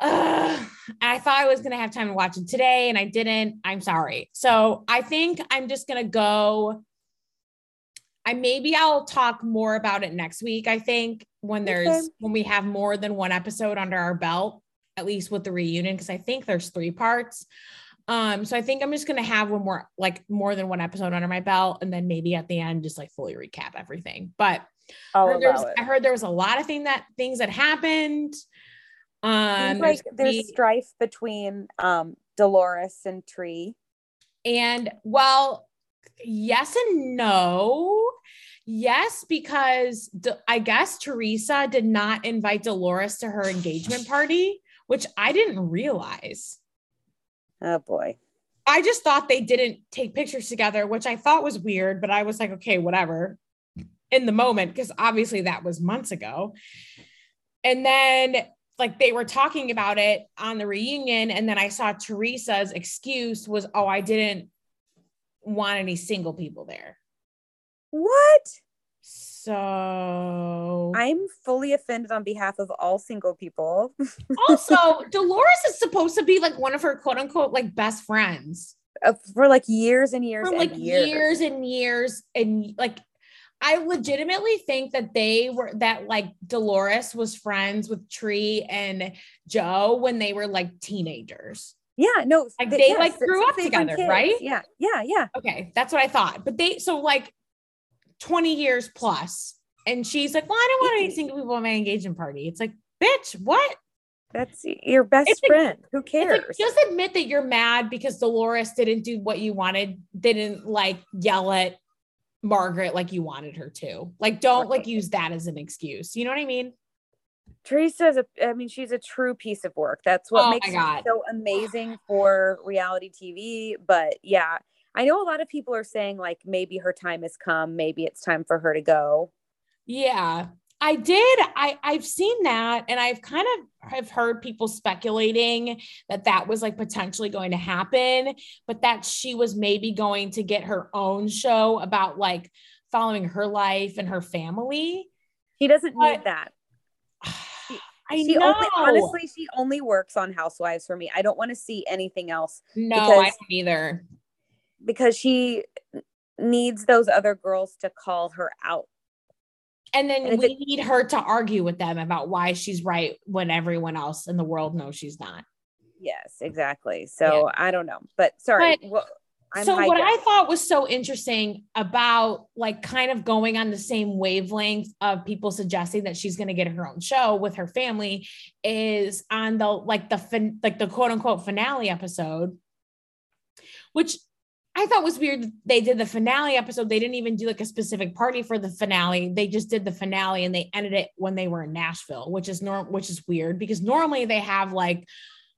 Uh, I thought I was gonna have time to watch it today and I didn't. I'm sorry. So I think I'm just gonna go I maybe I'll talk more about it next week. I think when there's okay. when we have more than one episode under our belt, at least with the reunion, because I think there's three parts. Um, so I think I'm just gonna have one more, like more than one episode under my belt, and then maybe at the end just like fully recap everything. But I heard, I heard there was a lot of thing that things that happened. Um, like there's, there's strife between um Dolores and Tre. And well, yes and no. Yes, because I guess Teresa did not invite Dolores to her engagement party, which I didn't realize. Oh boy. I just thought they didn't take pictures together, which I thought was weird, but I was like, okay, whatever in the moment, because obviously that was months ago. And then, like, they were talking about it on the reunion. And then I saw Teresa's excuse was, oh, I didn't want any single people there. What? So I'm fully offended on behalf of all single people. <laughs> also, Dolores is supposed to be like one of her quote unquote like best friends uh, for like years and years for like years. years and years and like I legitimately think that they were that like Dolores was friends with Tre and Joe when they were like teenagers. Yeah, no, like they yes, like grew up together, right? Yeah, yeah, yeah. Okay, that's what I thought. But they so like 20 years plus and she's like, Well, I don't want any single people at my engagement party. It's like, bitch, what? That's your best It's like- friend. Who It's cares? like, just admit that you're mad because Dolores didn't do what you wanted, didn't like yell at Margaret like you wanted her to. Like, don't like use that as an excuse. You know what I mean? Teresa's a I mean, she's a true piece of work. That's what Oh makes her so amazing for reality TV. But yeah, I know a lot of people are saying like maybe her time has come, maybe it's time for her to go. Yeah. I did. I I've seen that and I've kind of have heard people speculating that that was like potentially going to happen, but that she was maybe going to get her own show about like following her life and her family. She doesn't But- need that. I she know. only honestly she only works on Housewives for me. I don't want to see anything else no, I don't either. Because she needs those other girls to call her out. And then And we it- need her to argue with them about why she's right when everyone else in the world knows she's not. Yes, exactly. So I don't know, but sorry. But- well, I'm so what I thought was so interesting about like kind of going on the same wavelength of people suggesting that she's going to get her own show with her family is on the like the fin- like the quote unquote finale episode which I thought was weird they did the finale episode they didn't even do like a specific party for the finale they just did the finale and they ended it when they were in Nashville which is norm which is weird because normally they have like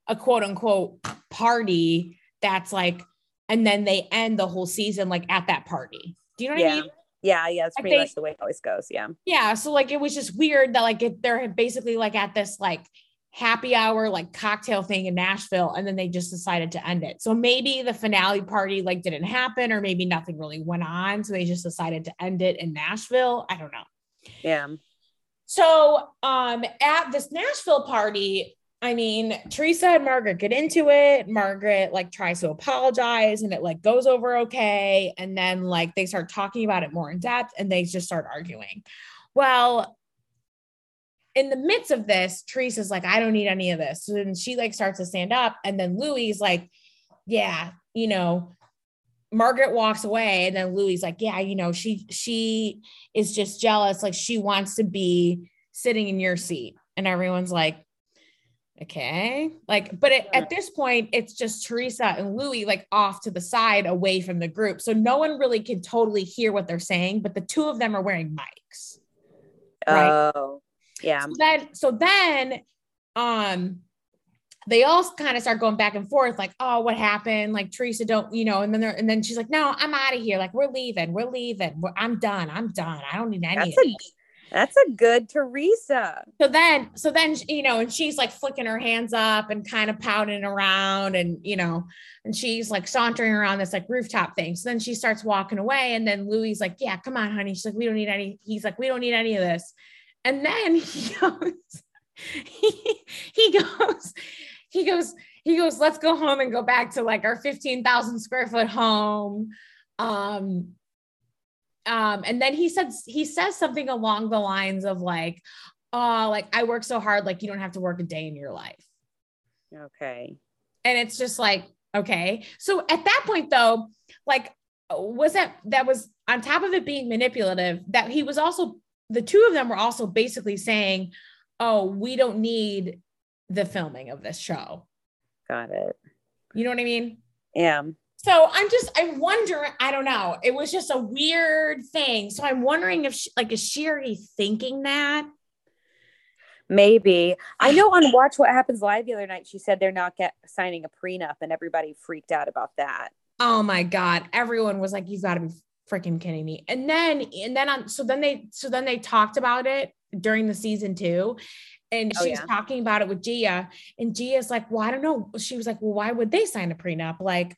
a quote unquote party that's like and then they end the whole season like at that party. Do you know what I Yeah. mean? Yeah, yeah, it's pretty they- much the way it always goes. Yeah. Yeah. So like it was just weird that like it, they're basically like at this like happy hour like cocktail thing in Nashville, and then they just decided to end it. So maybe the finale party like didn't happen, or maybe nothing really went on, so they just decided to end it in Nashville. I don't know. Yeah. So um at this Nashville party, I mean, Teresa and Margaret get into it. Margaret like tries to apologize and it like goes over okay. And then like they start talking about it more in depth and they just start arguing. Well, in the midst of this, Teresa's like, I don't need any of this. So then she like starts to stand up. And then Luis like, yeah, you know, Margaret walks away and then Luis like, yeah, you know, she she is just jealous. Like she wants to be sitting in your seat. And everyone's like, okay. Like, but it, at this point, it's just Teresa and Luis like off to the side away from the group. So no one really can totally hear what they're saying, but the two of them are wearing mics. Right. Oh, yeah. So then, so then, um, they all kind of start going back and forth, like, oh, what happened? Like Teresa, don't you know? And then they're, and then she's like, no, I'm out of here. Like we're leaving, we're leaving. We're, I'm done. I'm done. I don't need any. That's a that's a good Teresa. So then, so then, you know, and she's like flicking her hands up and kind of pouting around, and you know, and she's like sauntering around this like rooftop thing. So then she starts walking away, and then Luis like, "Yeah, come on, honey." She's like, "We don't need any." He's like, "We don't need any of this." And then he <laughs> goes, he, he goes, he goes, he goes. Let's go home and go back to like our fifteen thousand square foot home. Um, um and then he says he says something along the lines of like oh like i work so hard like you don't have to work a day in your life Okay. and it's just like okay so at that point though like was that that was on top of it being manipulative that he was also the two of them were also basically saying oh we don't need the filming of this show Got it. you know what i mean Yeah. So I'm just, I'm wondering, I don't know. It was just a weird thing. So I'm wondering if, she, like, is she already thinking that? Maybe. I know on Watch What Happens Live the other night, she said they're not get signing a prenup, and everybody freaked out about that. Oh my God. Everyone was like, you've got to be freaking kidding me. And then, and then on, so then they, so then they talked about it during the season two. And Oh, she was yeah. talking about it with Gia. And Gia's like, well, I don't know. She was like, well, why would they sign a prenup? Like,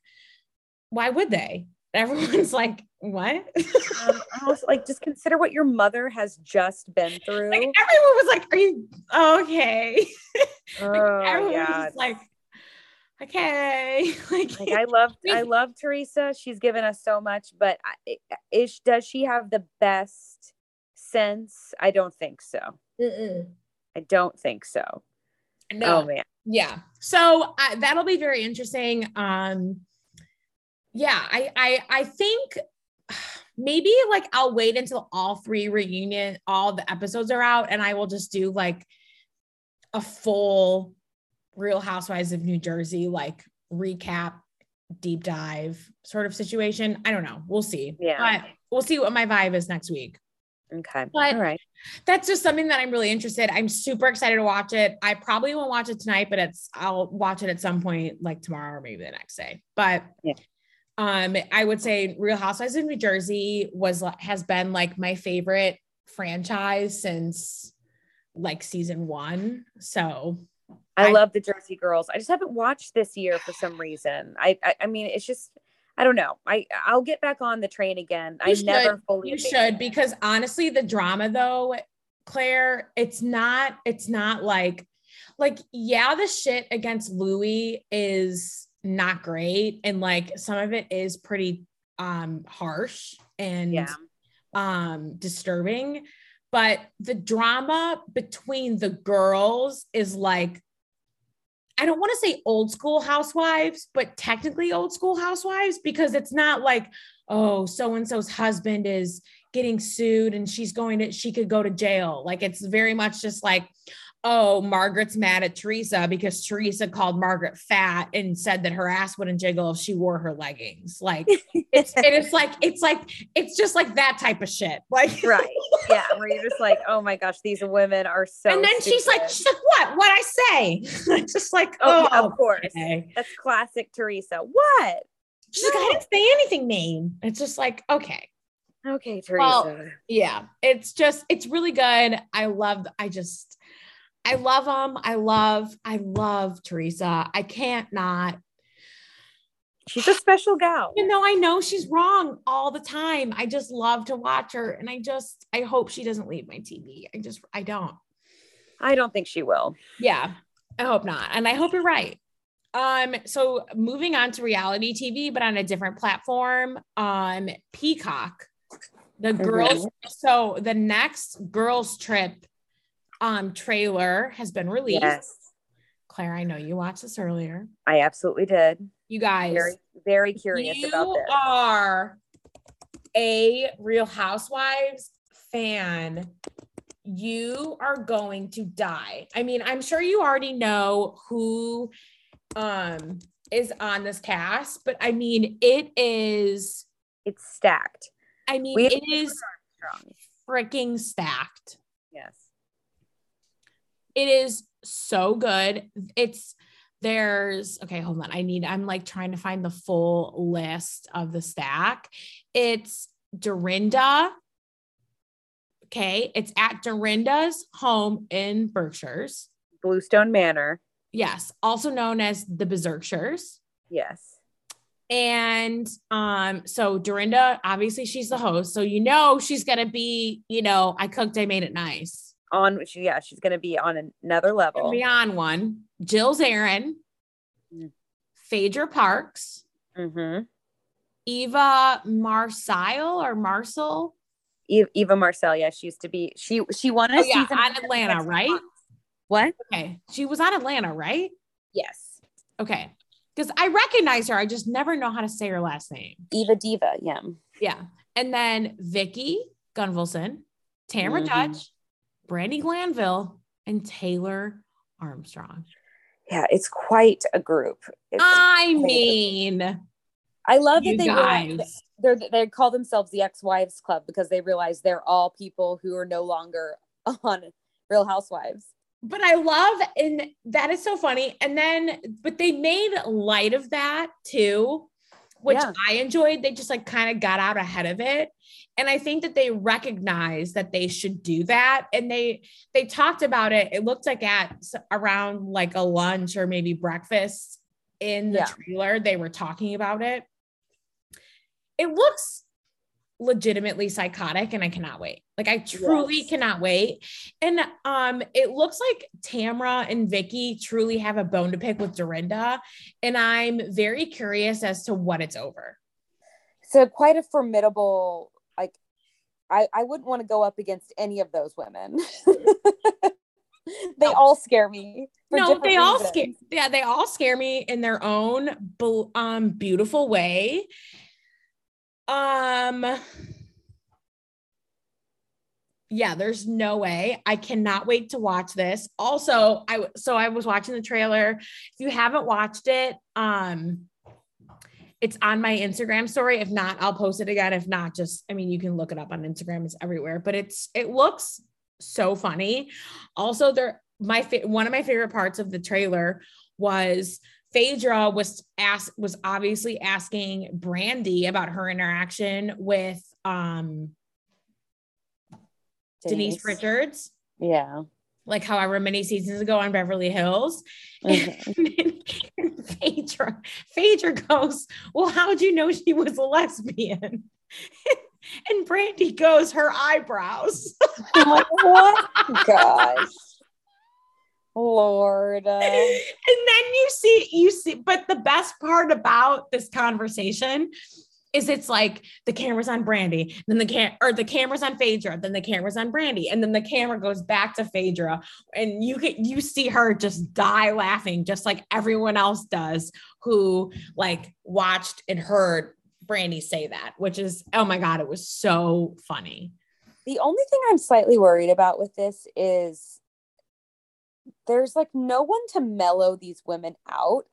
why would they? <laughs> Everyone's like, what? Um, I was like, just consider what your mother has just been <laughs> through. like everyone was like, are you okay? <laughs> Like, oh everyone was yeah. just like, okay. <laughs> like, Like I love I <laughs> love Teresa. She's given us so much, but I, is does she have the best sense? I don't think so. Mm-mm. I don't think so. no. Oh man. yeah so uh, that'll be very interesting um yeah i i i think maybe like I'll wait until all three reunion, all the episodes are out, and I will just do like a full Real Housewives of New Jersey like recap, deep dive sort of situation. I don't know. We'll see. Yeah. But we'll see what my vibe is next week. Okay. But- All right. That's just something that I'm really interested. I'm super excited to watch it. I probably won't watch it tonight, but it's I'll watch it at some point like tomorrow or maybe the next day. But Yeah. um I would say Real Housewives of New Jersey was has been like my favorite franchise since like season 1. So I, I- love the Jersey Girls. I just haven't watched this year for some reason. I, I, I mean, it's just, I don't know. I, I'll get back on the train again. I You never should. fully. you should because honestly the drama though claire it's not it's not like like yeah the shit against luis is not great and like some of it is pretty um harsh and Yeah. um disturbing but the drama between the girls is like I don't want to say old school housewives, but technically old school housewives because it's not like, oh, so and so's husband is getting sued and she's going to, she could go to jail. Like it's very much just like, oh, Margaret's mad at Teresa because Teresa called Margaret fat and said that her ass wouldn't jiggle if she wore her leggings. Like <laughs> it's, it's like, it's like, it's just like that type of shit. Like, right. Yeah. Where you're just like, oh my gosh, these women are so. and then she's like, she's like, what? What I say? <laughs> Just like, oh, oh, yeah, of oh, course. okay. That's classic Teresa. What? She's like, I didn't say anything mean. It's just like, okay. Okay, Well, Teresa. Yeah. It's just, it's really good. I love, I just, I love them. I love, I love Teresa. I can't not, she's a special gal. even though I know she's wrong all the time. I just love to watch her. And I just, I hope she doesn't leave my TV. I just, I don't. I don't think she will. Yeah, I hope not. And I hope you're right. Um, so moving on to reality TV, but on a different platform, um, Peacock. The girls, so the next girls trip um trailer has been released. Yes, Claire, I know you watched this earlier. I absolutely did. You guys, Very, very curious about this. You are a Real Housewives fan, you are going to die. I mean, I'm sure you already know who um is on this cast, but I mean, it is. It's stacked. I mean, We- it is freaking stacked. Yes. It is so good. It's there's okay, hold on. I need I'm like trying to find the full list of the stack. It's Dorinda. Okay, it's at Dorinda's home in Berkshires. Bluestone Manor. Yes, also known as the Berkshires. Yes. And um, so Dorinda, obviously she's the host. So you know she's gonna be, you know, I cooked, I made it nice. On which, yeah, she's to be on another level. Be on one. jill's Zarin, Mm. Phaedra Parks, hmm Eva Marcille or Marcille. Eva Marcille, yeah, she used to be. She she won a Oh, yeah, season on Atlanta, right? What? Okay. She was on Atlanta, right? Yes. Okay. Because I recognize her. I just never know how to say her last name. Eva Diva, yeah. Yeah. And then Vicki Gunvalson, Tamra Mhm. Judge, Brandi Glanville, and Taylor Armstrong. Yeah, it's quite a group. It's, I mean, I love that they guys. realize, they're they call themselves the ex-wives club because they realize they're all people who are no longer <laughs> on Real Housewives. but I love, and that is so funny. And then, but they made light of that too, which Yeah. I enjoyed. They just like kind of got out ahead of it. And I think that they recognize that they should do that. And they they talked about it. It looked like at around like a lunch or maybe breakfast in the Yeah. trailer, they were talking about it. It looks legitimately psychotic and I cannot wait. Like I truly Yes. cannot wait. And um it looks like Tamra and Vicky truly have a bone to pick with Dorinda and I'm very curious as to what it's over. So quite a formidable like I, I wouldn't want to go up against any of those women. <laughs> they No. all scare me. no, they all scare yeah, they all scare me in their own um beautiful way. Um yeah, there's no way. I cannot wait to watch this. Also, I so I was watching the trailer. If you haven't watched it, um it's on my Instagram story. If not, I'll post it again. If not, just I mean, you can look it up on Instagram. It's everywhere. But it's it looks so funny. Also, there my one of my favorite parts of the trailer was Phaedra was asked was obviously asking Brandi about her interaction with um Denise, Denise. Richards, Yeah. like however many seasons ago on Beverly Hills. Mhm. <laughs> and Phaedra, Phaedra goes, Well, how'd you know she was a lesbian? <laughs> and Brandi goes, Her eyebrows. <laughs> I'm like, what? Gosh. Lord. <laughs> and then you see, you see, but the best part about this conversation is it's like the camera's on Brandi, then the cam or the camera's on Phaedra, then the camera's on Brandi, and then the camera goes back to Phaedra, and you get you see her just die laughing, just like everyone else does who like watched and heard Brandi say that, which is oh my god, it was so funny. the only thing I'm slightly worried about with this is there's like no one to mellow these women out.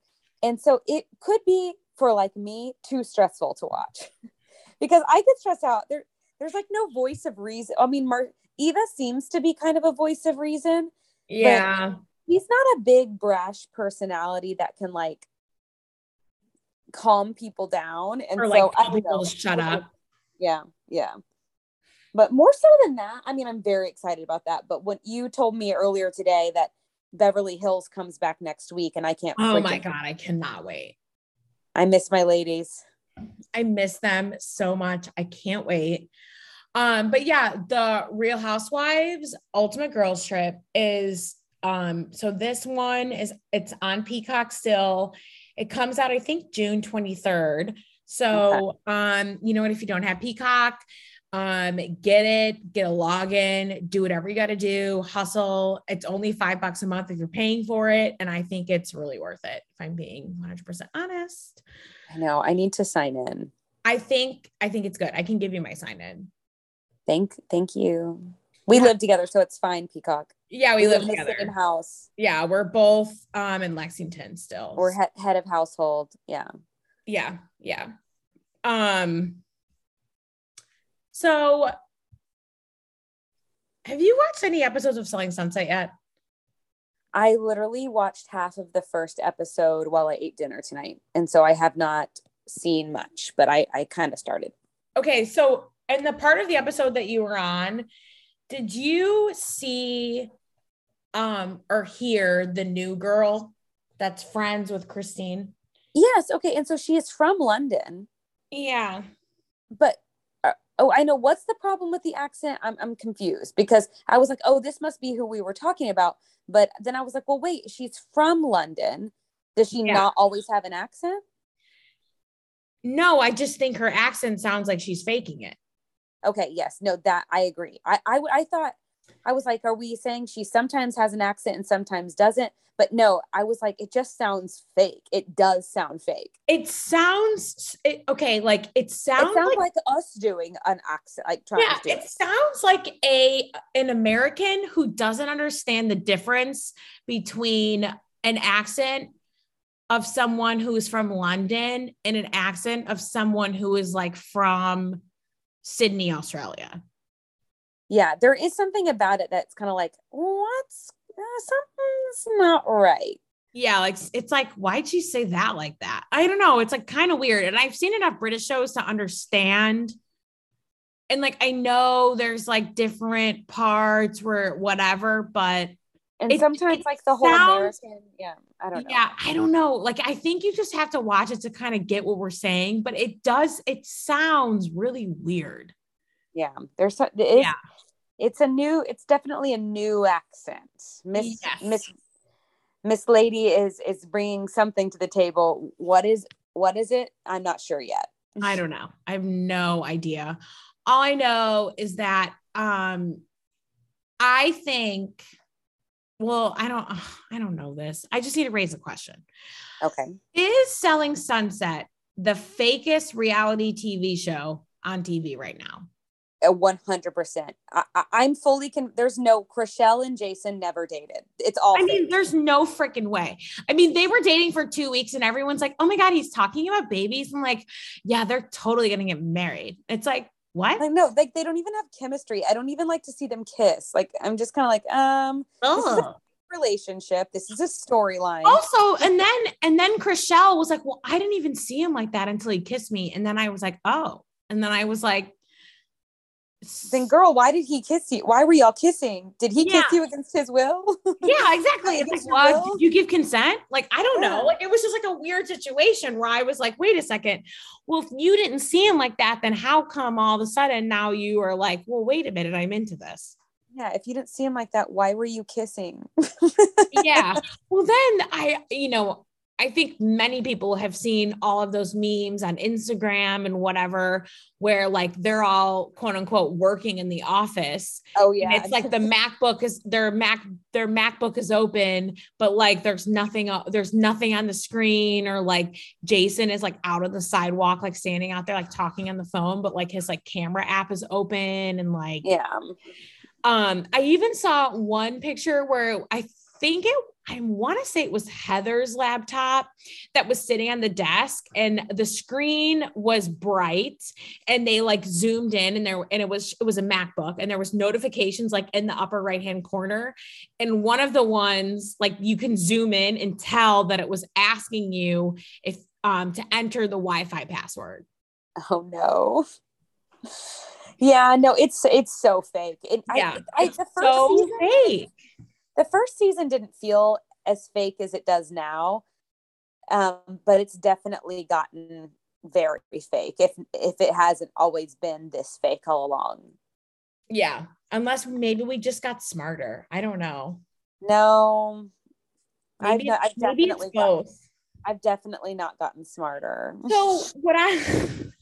And so it could be for like me too stressful to watch <laughs> because I get stressed out. There, there's like no voice of reason. I mean, Mar- Eva seems to be kind of a voice of reason. Yeah. He's not a big brash personality that can like calm people down. And or so like I tell don't people shut up. Yeah, yeah. But more so than that, I mean, I'm very excited about that. But when you told me earlier today that Beverly Hills comes back next week, and I can't. Oh my god, I cannot wait. I miss my ladies. I miss them so much. I can't wait. Um, but yeah, the Real Housewives Ultimate Girls Trip is um, so this one is it's on Peacock still. It comes out, I think, June 23rd. So um, you know what, if you don't have Peacock, um, get it, get a login, do whatever you gotta do, hustle. It's only five bucks a month if you're paying for it. And I think it's really worth it, if I'm being 100% honest. I know. I need to sign in. I think I think it's good. I can give you my sign in. Thank, thank you. We Yeah. live together, so it's fine. Peacock. Yeah, we, live, in together. same house. Yeah, we're both um in Lexington still. We're he- head of household. Yeah. yeah, yeah. Um so have you watched any episodes of Selling Sunset yet? I literally watched half of the first episode while I ate dinner tonight, and so I have not seen much, but I I kind of started. Okay, so in the part of the episode that you were on, did you see um or hear the new girl that's friends with Christine? Yes. Okay. And so she is from London. Yeah. but oh i know what's the problem with the accent? I'm, I'm confused because i was like oh this must be who we were talking about. But then i was like well wait she's from london. Does she Yeah. not always have an accent? No, I just think her accent sounds like she's faking it. okay yes. No that i agree. I, I, I thought i was like are we saying she sometimes has an accent and sometimes doesn't? But no i was like it just sounds fake. It does sound fake. It sounds it, okay, like it sounds, it sounds like, like, us doing an accent like trying yeah, to do it it. sounds like a an American who doesn't understand the difference between an accent of someone who is from London and an accent of someone who is like from Sydney, Australia. Yeah there is something about it that's kind of like what's uh, something's not right Yeah, like it's like, why'd she say that like that? I don't know. It's like kind of weird. And I've seen enough British shows to understand. And like I know there's like different parts where whatever, but and It- sometimes it like the whole sounds- american yeah i don't know yeah, I don't know. Like I think you just have to watch it to kind of get what we're saying, but it does, it sounds really weird. Yeah there's so- it is, Yeah. it's a new it's definitely a new accent miss Yes. miss miss lady is is bringing something to the table what is what is it i'm not sure yet I don't know. I have no idea. All I know is that um I think well, I don't I don't know this. I just need to raise a question. okay Is Selling Sunset the fakest reality TV show on TV right now? A one hundred percent. I'm fully con. There's no Chrishell and Jason never dated. It's all. I mean, there's no freaking way. I mean, they were dating for two weeks, and everyone's like, "Oh my god, he's talking about babies." I'm like, "Yeah, they're totally gonna get married." It's like, what? Like no, like they don't even have chemistry. I don't even like to see them kiss. Like I'm just kind of like, um, a relationship. This is a storyline. Also, and then and then Chrishell was like, "Well, I didn't even see him like that until he kissed me," and then I was like, "Oh," and then I was like then girl why did he kiss you? Why were y'all kissing? Did he yeah. kiss you against his will? Yeah <laughs> exactly. It's like well, did you give consent? Like i don't yeah. know like it was just like a weird situation where i was like wait a second. Well if you didn't see him like that then how come all of a sudden now you are like well wait a minute i'm into this yeah if you didn't see him like that why were you kissing? Yeah. Well then i you know I think many people have seen all of those memes on Instagram and whatever, where like they're all quote unquote working in the office. Oh yeah, and it's like the MacBook is their Mac their MacBook is open, but like there's nothing there's nothing on the screen, or like Jason is like out of the sidewalk, like standing out there like talking on the phone, but like his like camera app is open and like yeah. Um, I even saw one picture where I think it I want to say it was Heather's laptop that was sitting on the desk and the screen was bright and they like zoomed in and there and it was it was a MacBook and there was notifications like in the upper right hand corner and one of the ones like you can zoom in and tell that it was asking you if um to enter the Wi-Fi password. Oh no. Yeah, no, it's it's so fake. It, yeah, I, I, the first so season, fake the first season didn't feel as fake as it does now um, but it's definitely gotten very fake if if it hasn't always been this fake all along. Yeah unless maybe we just got smarter. I don't know. No. Maybe, I've, I've maybe definitely both. Gotten, i've definitely not gotten smarter. So what i <laughs>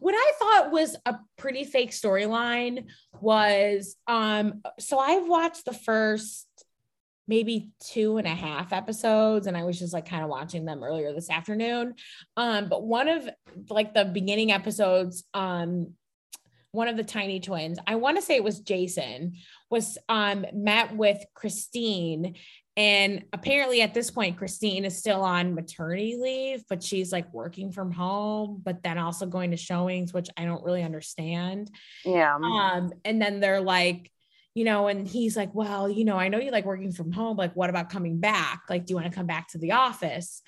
what I thought was a pretty fake storyline was um so I've watched the first maybe two and a half episodes and I was just like kind of watching them earlier this afternoon. Um but one of like the beginning episodes um one of the tiny twins, I want to say it was Jason, was um met with Christine and apparently at this point, Christine is still on maternity leave, but she's like working from home, but then also going to showings, which I don't really understand. Yeah. Um, and then they're like, you know, and he's like, Well, you know, I know you like working from home. Like, what about coming back? Like, do you want to come back to the office?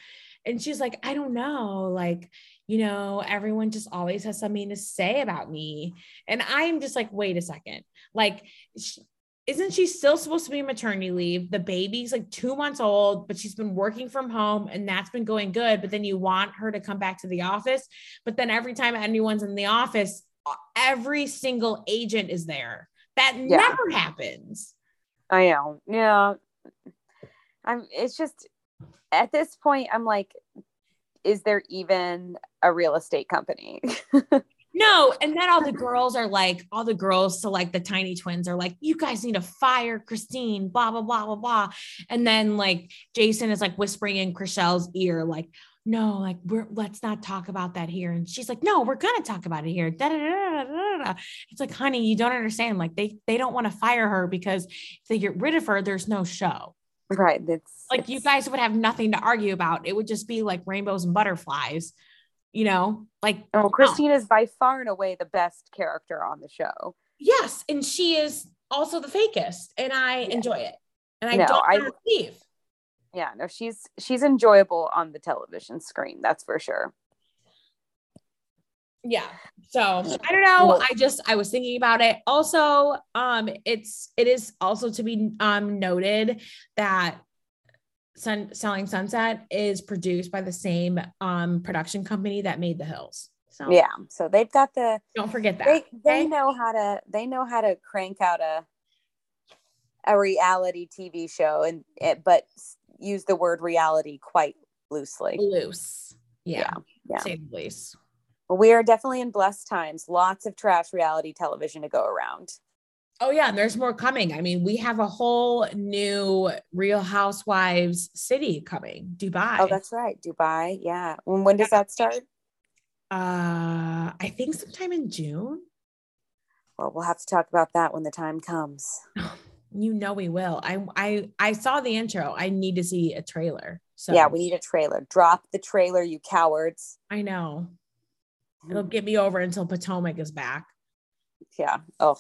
And she's like, I don't know. Like, you know, everyone just always has something to say about me. And I'm just like, wait a second. Like, isn't she still supposed to be maternity leave? The baby's like two months old, but she's been working from home and that's been going good. But then you want her to come back to the office. But then every time anyone's in the office, uh, every single agent is there. That yeah. never happens. I know. Yeah. I'm it's just at this point, I'm like, is there even a real estate company? <laughs> No, and then all the girls are like, all the girls to like the tiny twins are like, you guys need to fire Christine, blah, blah, blah, blah, blah. And then like Jason is like whispering in Chrishell's ear, like, no, like we're let's not talk about that here. And she's like, no, we're gonna talk about it here. Da, da, da, it's like, honey, you don't understand. Like they they don't want to fire her because if they get rid of her, there's no show. Right. It's like it's... you guys would have nothing to argue about. It would just be like rainbows and butterflies you know like oh christine is by far and away the best character on the show. Yes and she is also the fakest and i yeah. enjoy it. And i no, don't I, leave. Yeah no she's she's enjoyable on the television screen that's for sure. Yeah so i don't know i just i was thinking about it. Also um it's it is also to be um noted that Sun Selling Sunset is produced by the same um, production company that made The Hills. So yeah, so they've got the. Don't forget that. They, they okay? know how to. They know how to crank out a a reality TV show, and it, but use the word reality quite loosely. Loose. Yeah. Yeah. yeah. loose. We are definitely in blessed times. Lots of trash reality television to go around. Oh yeah, and there's more coming. I mean, we have a whole new Real Housewives city coming, Dubai. Oh, that's right, Dubai. Yeah. When, when does that start? Uh, I think sometime in June. Well, we'll have to talk about that when the time comes. <sighs> You know we will. I I I saw the intro. I need to see a trailer. So Yeah, we need a trailer. Drop the trailer, you cowards. I know. It'll get me over until Potomac is back. Yeah. Oh,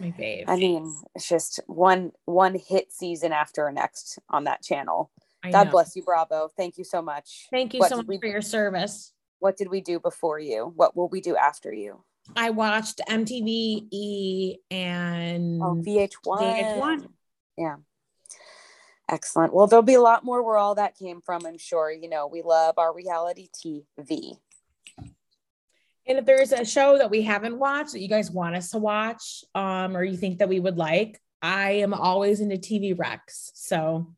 My fave. I mean, it's just one one hit season after next on that channel. I God know. bless you, Bravo. Thank you so much. Thank you What so much we- for your service. What did we do before you? What will we do after you? I watched MTV E and Oh, VH1. VH1. Yeah. Excellent. Well, there'll be a lot more where all that came from, I'm sure. You know, we love our reality TV. And if there's a show that we haven't watched that you guys want us to watch, um, or you think that we would like, I am always into TV recs. So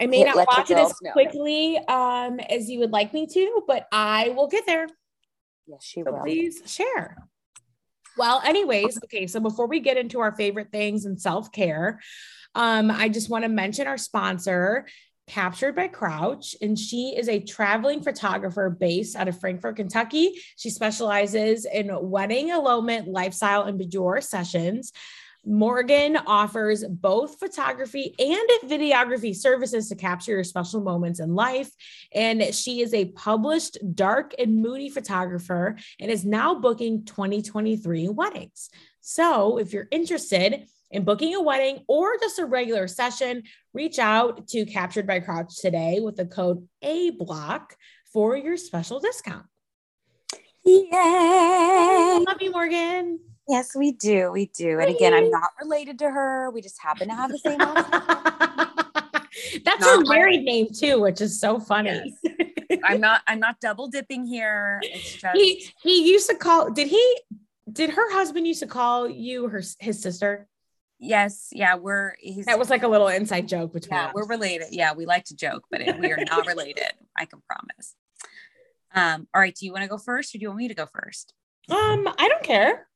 I may Let- not watch it as know. quickly um, as you would like me to, but I will get there. Yes, she So will. please share. Well, anyways, okay. So before we get into our favorite things and self care, um, I just want to mention our sponsor, Captured by Crouch, and she is a traveling photographer based out of Frankfort, Kentucky. She specializes in wedding, elopement, lifestyle, and boudoir sessions. Morgan offers both photography and videography services to capture your special moments in life. And she is a published dark and moody photographer and is now booking 2023 weddings. So if you're interested in booking a wedding or just a regular session, reach out to Captured by Crouch today with the code A block for your special discount. Yay! Love you, Morgan. Yes, we do. We do. And again, I'm not related to her. We just happen to have the same last name. <laughs> That's Not her married name too, which is so funny. <laughs> I'm not I'm not double dipping here. It's just he he used to call. Did he? Did her husband used to call you her his sister? Yes, yeah, we're he's That was like a little inside joke between yeah, us. we're related. Yeah, we like to joke, but it, we are not related. I can promise. Um, all right, do you want to go first or do you want me to go first? Um, I don't care.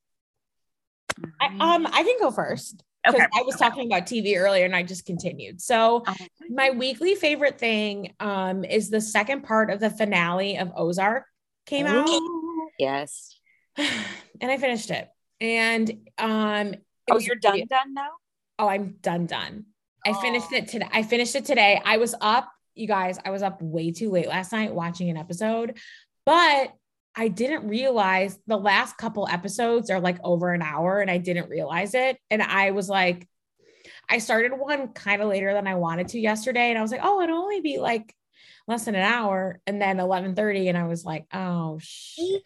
I, um, I can go first because Okay. I was talking about TV earlier and I just continued. So Okay. my weekly favorite thing um is the second part of the finale of Ozark came out Yes. <sighs> and I finished it. And um Oh, you're done done now? Oh, I'm done done. I finished Oh. it today. I finished it today. I was up, you guys, I was up way too late last night watching an episode, but I didn't realize the last couple episodes are like over an hour and I didn't realize it. And I was like, I started one kind of later than I wanted to yesterday. And I was like, oh, it'll only be like less than an hour. And then 1130. And I was like, oh, shit.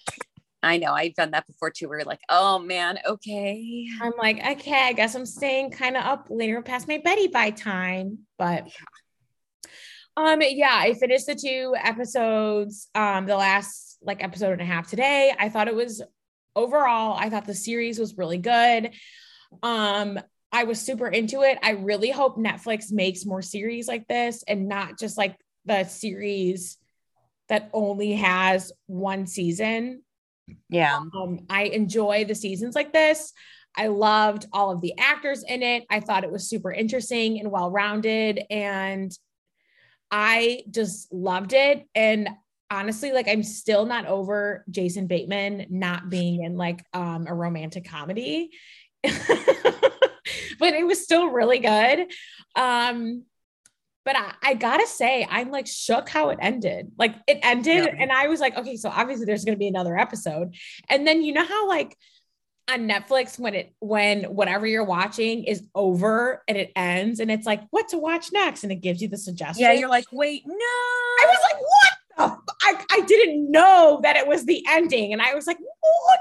I know. I've done that before too. Where you're like, oh man, okay. I'm like, okay, I guess I'm staying kind of up later past my Betty by time, but um, yeah, I finished the two episodes, um, the last like episode and a half today. I thought it was overall, I thought the series was really good. Um, I was super into it. I really hope Netflix makes more series like this and not just like the series that only has one season Yeah. um, I enjoy the seasons like this. I loved all of the actors in it. I thought it was super interesting and well rounded. And I just loved it. And honestly, like I'm still not over Jason Bateman not being in like um, a romantic comedy. <laughs> but it was still really good. Um, but I, I gotta say, I'm like shook how it ended. Like it ended, Yeah. and I was like, okay, so obviously there's gonna be another episode. And then you know how like on Netflix when it when whatever you're watching is over and it ends, and it's like what to watch next, and it gives you the suggestion. Yeah. You're like, wait, no. I was like, what? I, I didn't know that it was the ending. And I was like, what?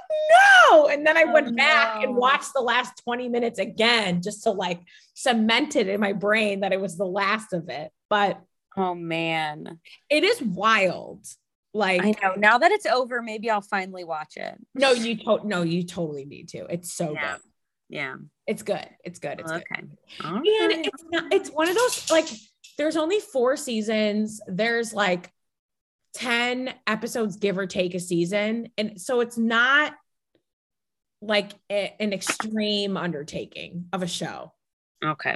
No. And then I Oh, went back and watched the last 20 minutes again just to like cement it in my brain that it was the last of it. But oh man. it is wild. Like, I know. Now that it's over, maybe I'll finally watch it. no, you to- no, you totally need to. It's so Yeah. good. Yeah. It's good. It's good. It's good. okay. And it's not, it's one of those like there's only four seasons. There's like 10 episodes, give or take a season. And so it's not like a- an extreme undertaking of a show. Okay.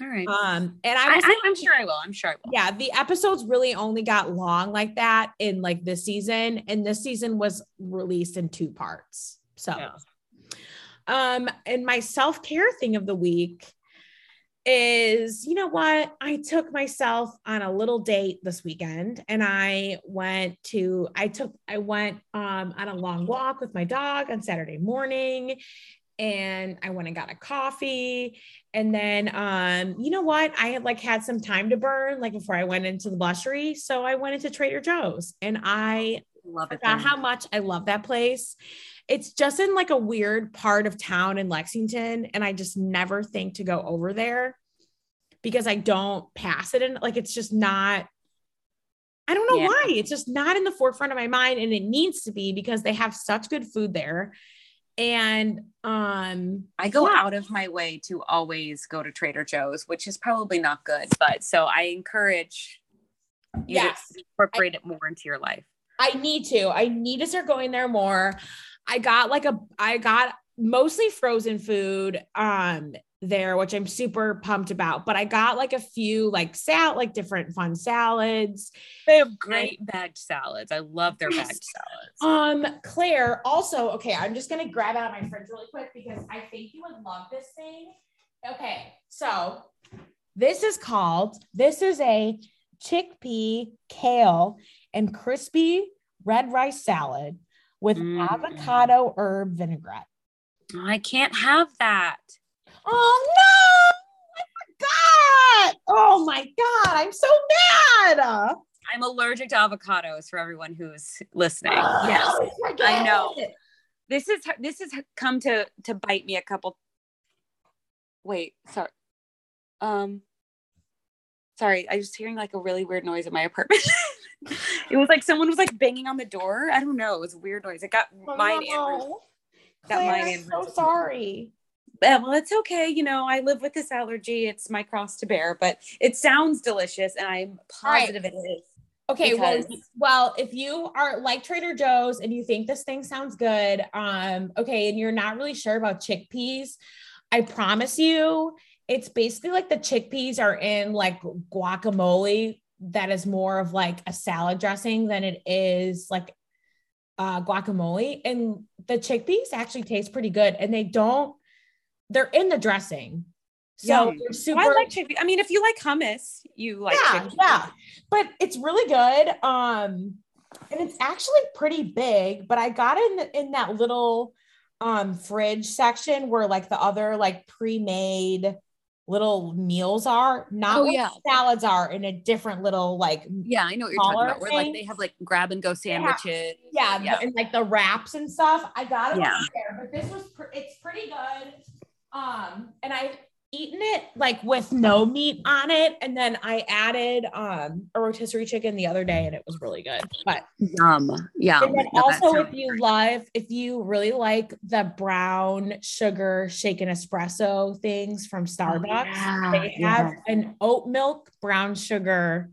All right. Um, and I was I, I'm sure I will. I'm sure I will. yeah, the episodes really only got long like that in like this season, and this season was released in two parts. So Yeah. Um, and my self care thing of the week is you know what? I took myself on a little date this weekend and I went to, I took, I went um, on a long walk with my dog on Saturday morning and I went and got a coffee. And then, um, you know what? I had like had some time to burn, like before I went into the blushery. So I went into Trader Joe's and I Love it. how much I love that place. It's just in like a weird part of town in Lexington. And I just never think to go over there because I don't pass it. And like, it's just not, I don't know Yeah. why. It's just not in the forefront of my mind. And it needs to be because they have such good food there. And um, I go Yeah. out of my way to always go to Trader Joe's, which is probably not good, but so I encourage you Yes. to incorporate it more into your life. I need to. I need to start going there more. I got like a I got mostly frozen food um there, which I'm super pumped about. But I got like a few like sal like different fun salads. They have great bagged salads. I love their Yes. bagged salads. Um, Claire, also, okay, I'm just gonna grab out my fridge really quick because I think you would love this thing. Okay, so this is called this is a chickpea, kale, and crispy red rice salad with Mm. avocado herb vinaigrette. I can't have that. Oh no! I forgot. Oh my god, I'm so mad. I'm allergic to avocados for everyone who's listening. Oh, yes. forget I know. it. This is this has come to to bite me a couple Wait, sorry. Um sorry, I was hearing like a really weird noise in my apartment. <laughs> <laughs> it was like someone was like banging on the door. I don't know. It was a weird noise. It got Oh, mine and Ruth. Got Claire, mine I'm and so sorry. Yeah, well, it's okay. You know, I live with this allergy. It's my cross to bear, but it sounds delicious, and I'm All right. positive it is. Okay, well, because- well, if you are like Trader Joe's and you think this thing sounds good, um, okay, and you're not really sure about chickpeas, I promise you, it's basically like the chickpeas are in like guacamole that is more of like a salad dressing than it is like uh guacamole. And the chickpeas actually taste pretty good and they don't, they're in the dressing. So Yum. super I like chickpea. I mean, if you like hummus, you like yeah, chickpeas. yeah. But it's really good. Um, and it's actually pretty big. But I got it in the, in that little um fridge section where like the other like pre-made little meals are, not Oh, yeah. salads are in a different little like Yeah, I know what you're talking about. Where like they have like grab and go sandwiches. yeah, yeah. and like the wraps and stuff. I got it Yeah. there, but this was pr- it's pretty good. Um, and I've eaten it like with no meat on it, and then I added um a rotisserie chicken the other day, and it was really good. But Yum, yum. and then No, also, if you love, if you really like the brown sugar shaken espresso things from Starbucks, yeah, they have yeah. an oat milk brown sugar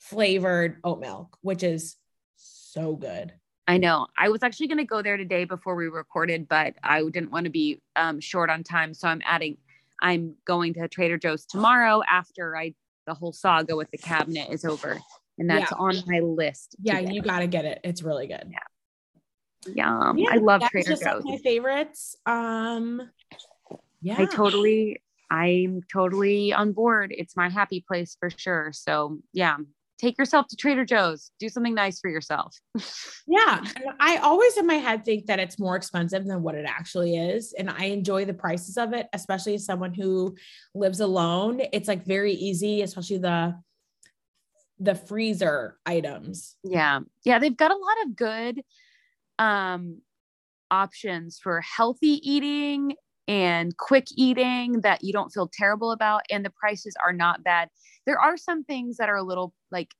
flavored oat milk, which is so good. I know. I was actually going to go there today before we recorded, but I didn't want to be um, short on time, so I'm adding. I'm going to Trader Joe's tomorrow after I the whole saga with the cabinet is over, and that's Yeah. on my list. Yeah, you got to get it. It's really good. Yeah. Yum. Yeah, I love Trader Joe's. of my favorites. Um, yeah, I totally, I'm totally on board. It's my happy place for sure. So yeah, take yourself to Trader Joe's. Do something nice for yourself. <laughs> yeah. And I always in my head think that it's more expensive than what it actually is, and I enjoy the prices of it, especially as someone who lives alone. It's like very easy, especially the the freezer items. Yeah. Yeah. They've got a lot of good um options for healthy eating and quick eating that you don't feel terrible about. And the prices are not bad. There are some things that are a little like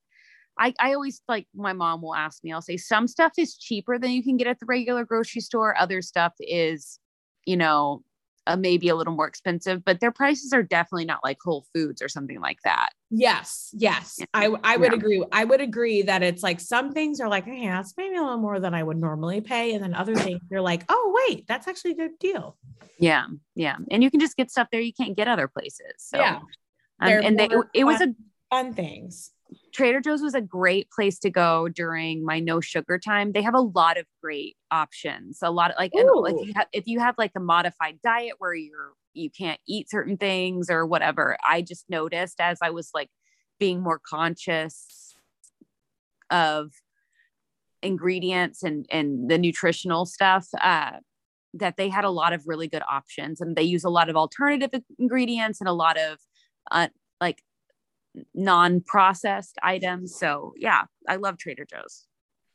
I, I always like my mom will ask me, I'll say some stuff is cheaper than you can get at the regular grocery store. Other stuff is, you know, uh, maybe a little more expensive, but their prices are definitely not like Whole Foods or something like that. Yes, yes. Yeah. I I would Yeah. agree. I would agree that it's like some things are like, hey, that's maybe a little more than I would normally pay. And then other <laughs> things you're like, oh wait, that's actually a good deal. Yeah, yeah, and you can just get stuff there you can't get other places. So, Yeah. um, and they, it was a Fun things. Trader Joe's was a great place to go during my no sugar time. They have a lot of great options. A lot of like, and, like Ooh. you have, if you have like a modified diet where you're you can't eat certain things or whatever, I just noticed as I was like being more conscious of ingredients and and the nutritional stuff uh that they had a lot of really good options and they use a lot of alternative ingredients and a lot of uh, like non-processed items. So yeah i love trader joe's.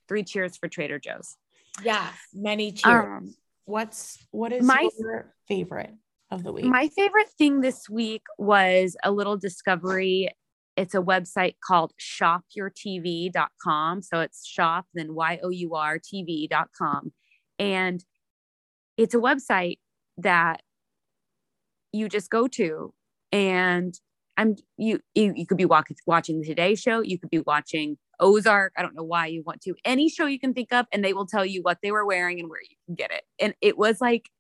Three cheers for trader joe's. Yeah, many cheers. um, What's what is my- your favorite of the week? my favorite thing this week was a little discovery. It's a website called shopyourtv.com so it's shop then y-o-u-r tv.com and it's a website that you just go to and I'm you you, you could be walking, watching the Today Show, you could be watching Ozark. I don't know why you want to. Any show you can think of, and they will tell you what they were wearing and where you can get it. And it was like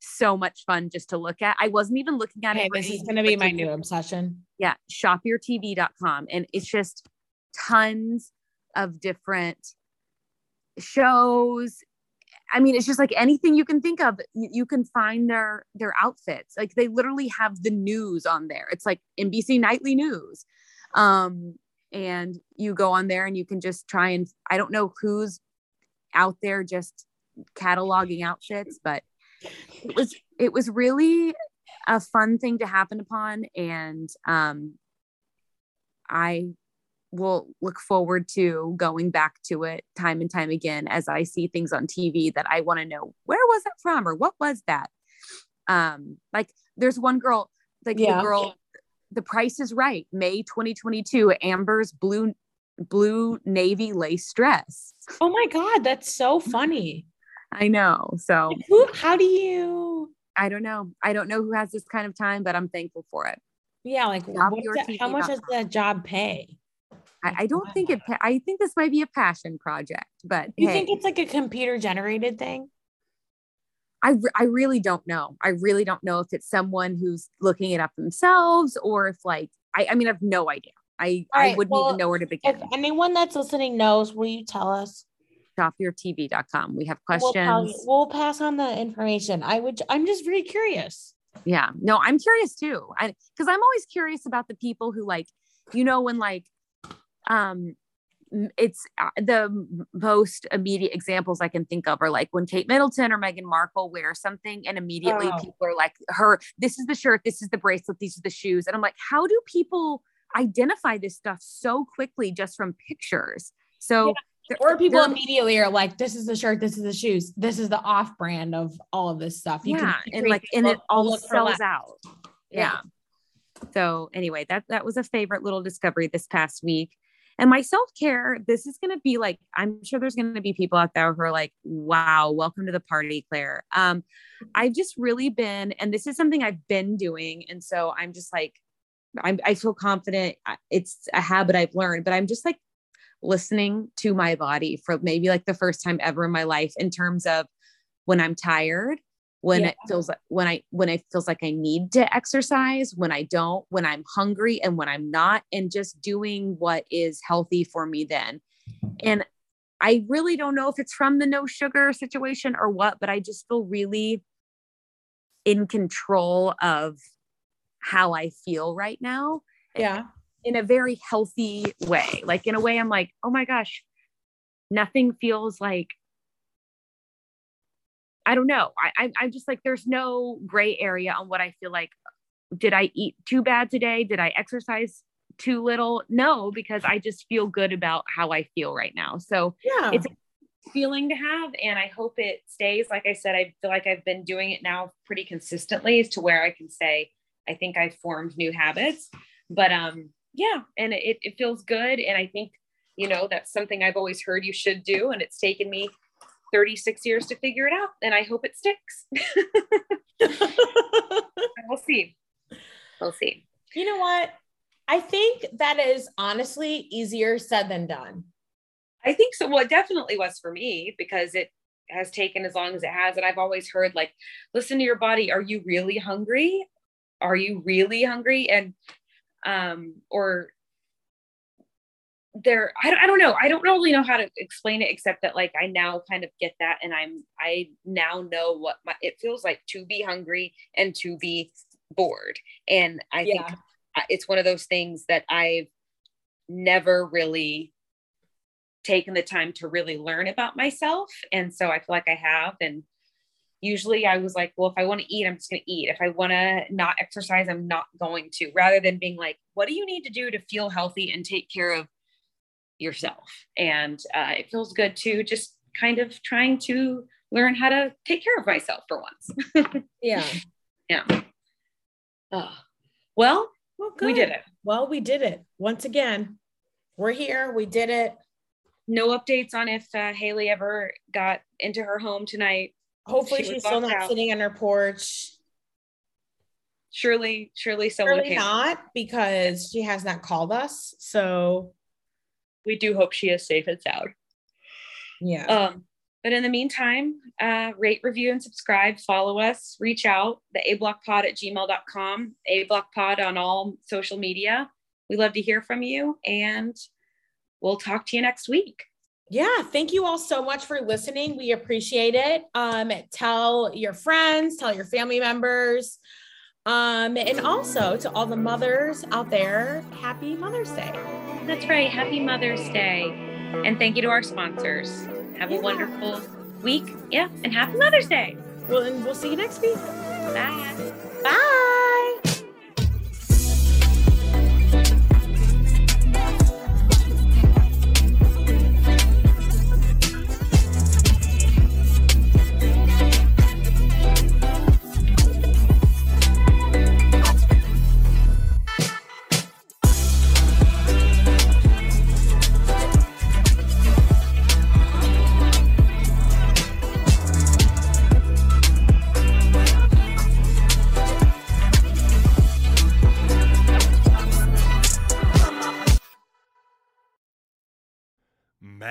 so much fun just to look at. I wasn't even looking at okay, it. this is going to be my new obsession. yeah shopyourtv.com and it's just tons of different shows i mean it's just like anything you can think of you, can find their their outfits. Like they literally have the news on there. It's like nbc nightly news. Um and you go on there and you can just try and i don't know who's out there just cataloging outfits but it was it was really a fun thing to happen upon. And um i will look forward to going back to it time and time again as i see things on tv that i want to know where was that from or what was that um like there's one girl like Yeah. the girl the price is right may 2022 amber's blue blue navy lace dress Oh my god, that's so funny. i know so Who? How do you? i don't know i don't know who has this kind of time but i'm thankful for it Yeah, like that- how much does that job pay? I, I don't think it. I think this might be a passion project, but You hey, think it's like a computer generated thing? I I really don't know. I really don't know if it's someone who's looking it up themselves or if like I. I mean, I have no idea. I All I wouldn't well, even know where to begin. If anyone that's listening knows, will you tell us? Shopyourtv.com. We have We'll, questions. you- we'll pass on the information. I would. I'm just very curious. Yeah. No, I'm curious too. I because I'm always curious about the people who like, you know, when like, um, it's uh, the most immediate examples I can think of are like when Kate Middleton or Meghan Markle wear something and immediately Oh. people are like, her, this is the shirt, this is the bracelet, these are the shoes. And I'm like, how do people identify this stuff so quickly just from pictures? So, there- Or people immediately are like, "This is the shirt. This is the shoes. This is the off brand of all of this stuff." You yeah, can and like, and it all sells out. Yeah. yeah. So anyway, that that was a favorite little discovery this past week. And my self care, this is going to be like, I'm sure there's going to be people out there who are like, wow, welcome to the party, Claire. Um, I've just really been, and this is something I've been doing. And so I'm just like, I'm, I feel confident. It's a habit I've learned, but I'm just like listening to my body for maybe like the first time ever in my life in terms of when I'm tired, when Yeah. it feels like when I when it feels like I need to exercise, when I don't, when I'm hungry and when I'm not, and just doing what is healthy for me then. And I really don't know if it's from the no sugar situation or what, but I just feel really in control of how I feel right now eh, Yeah. in a very healthy way. Like in a way, I'm like, oh my gosh, nothing feels like I don't know. I, I I'm just like there's no gray area on what I feel like. Did I eat too bad today? Did I exercise too little? No, because I just feel good about how I feel right now. So Yeah. It's feeling to have and I hope it stays. Like I said, I feel like I've been doing it now pretty consistently as to where I can say I think I've formed new habits. But um yeah, and it, it feels good. And I think, you know, that's something I've always heard you should do. And it's taken me 36 years to figure it out. And I hope it sticks. <laughs> we'll see. We'll see. you know what? I think that is honestly easier said than done. I think so. Well, it definitely was for me because it has taken as long as it has. And I've always heard, like, listen to your body. Are you really hungry? Are you really hungry? And, um, or they're I, I don't know. I don't really know how to explain it except that like i now kind of get that and i'm i now know what my it feels like to be hungry and to be bored. And i Yeah. think it's one of those things that i've never really taken the time to really learn about myself. And so i feel like i have. And usually i was like well if i want to eat i'm just going to eat. If i want to not exercise i'm not going to. Rather than being like what do you need to do to feel healthy and take care of yourself and uh, it feels good to just kind of trying to learn how to take care of myself for once <laughs> Yeah. yeah Uh, well Well, good. we did it Well, we did it once again. We're here. We did it. no updates on if uh, haley ever got into her home tonight Hopefully, She she's still not out. sitting on her porch. surely surely someone Surely came not because she has not called us. So, we do hope she is safe and sound yeah. Um, but in the meantime, uh, rate, review, and subscribe. Follow us. Reach out. The ablockpod at gmail.com. ablockpod on all social media. We love to hear from you, and we'll talk to you next week. yeah thank you all so much for listening we appreciate it um tell your friends tell your family members um and also to all the mothers out there happy mother's day That's right. Happy Mother's Day. And thank you to our sponsors. Have a wonderful week. Yeah. And happy Mother's Day. well and we'll see you next week Bye. bye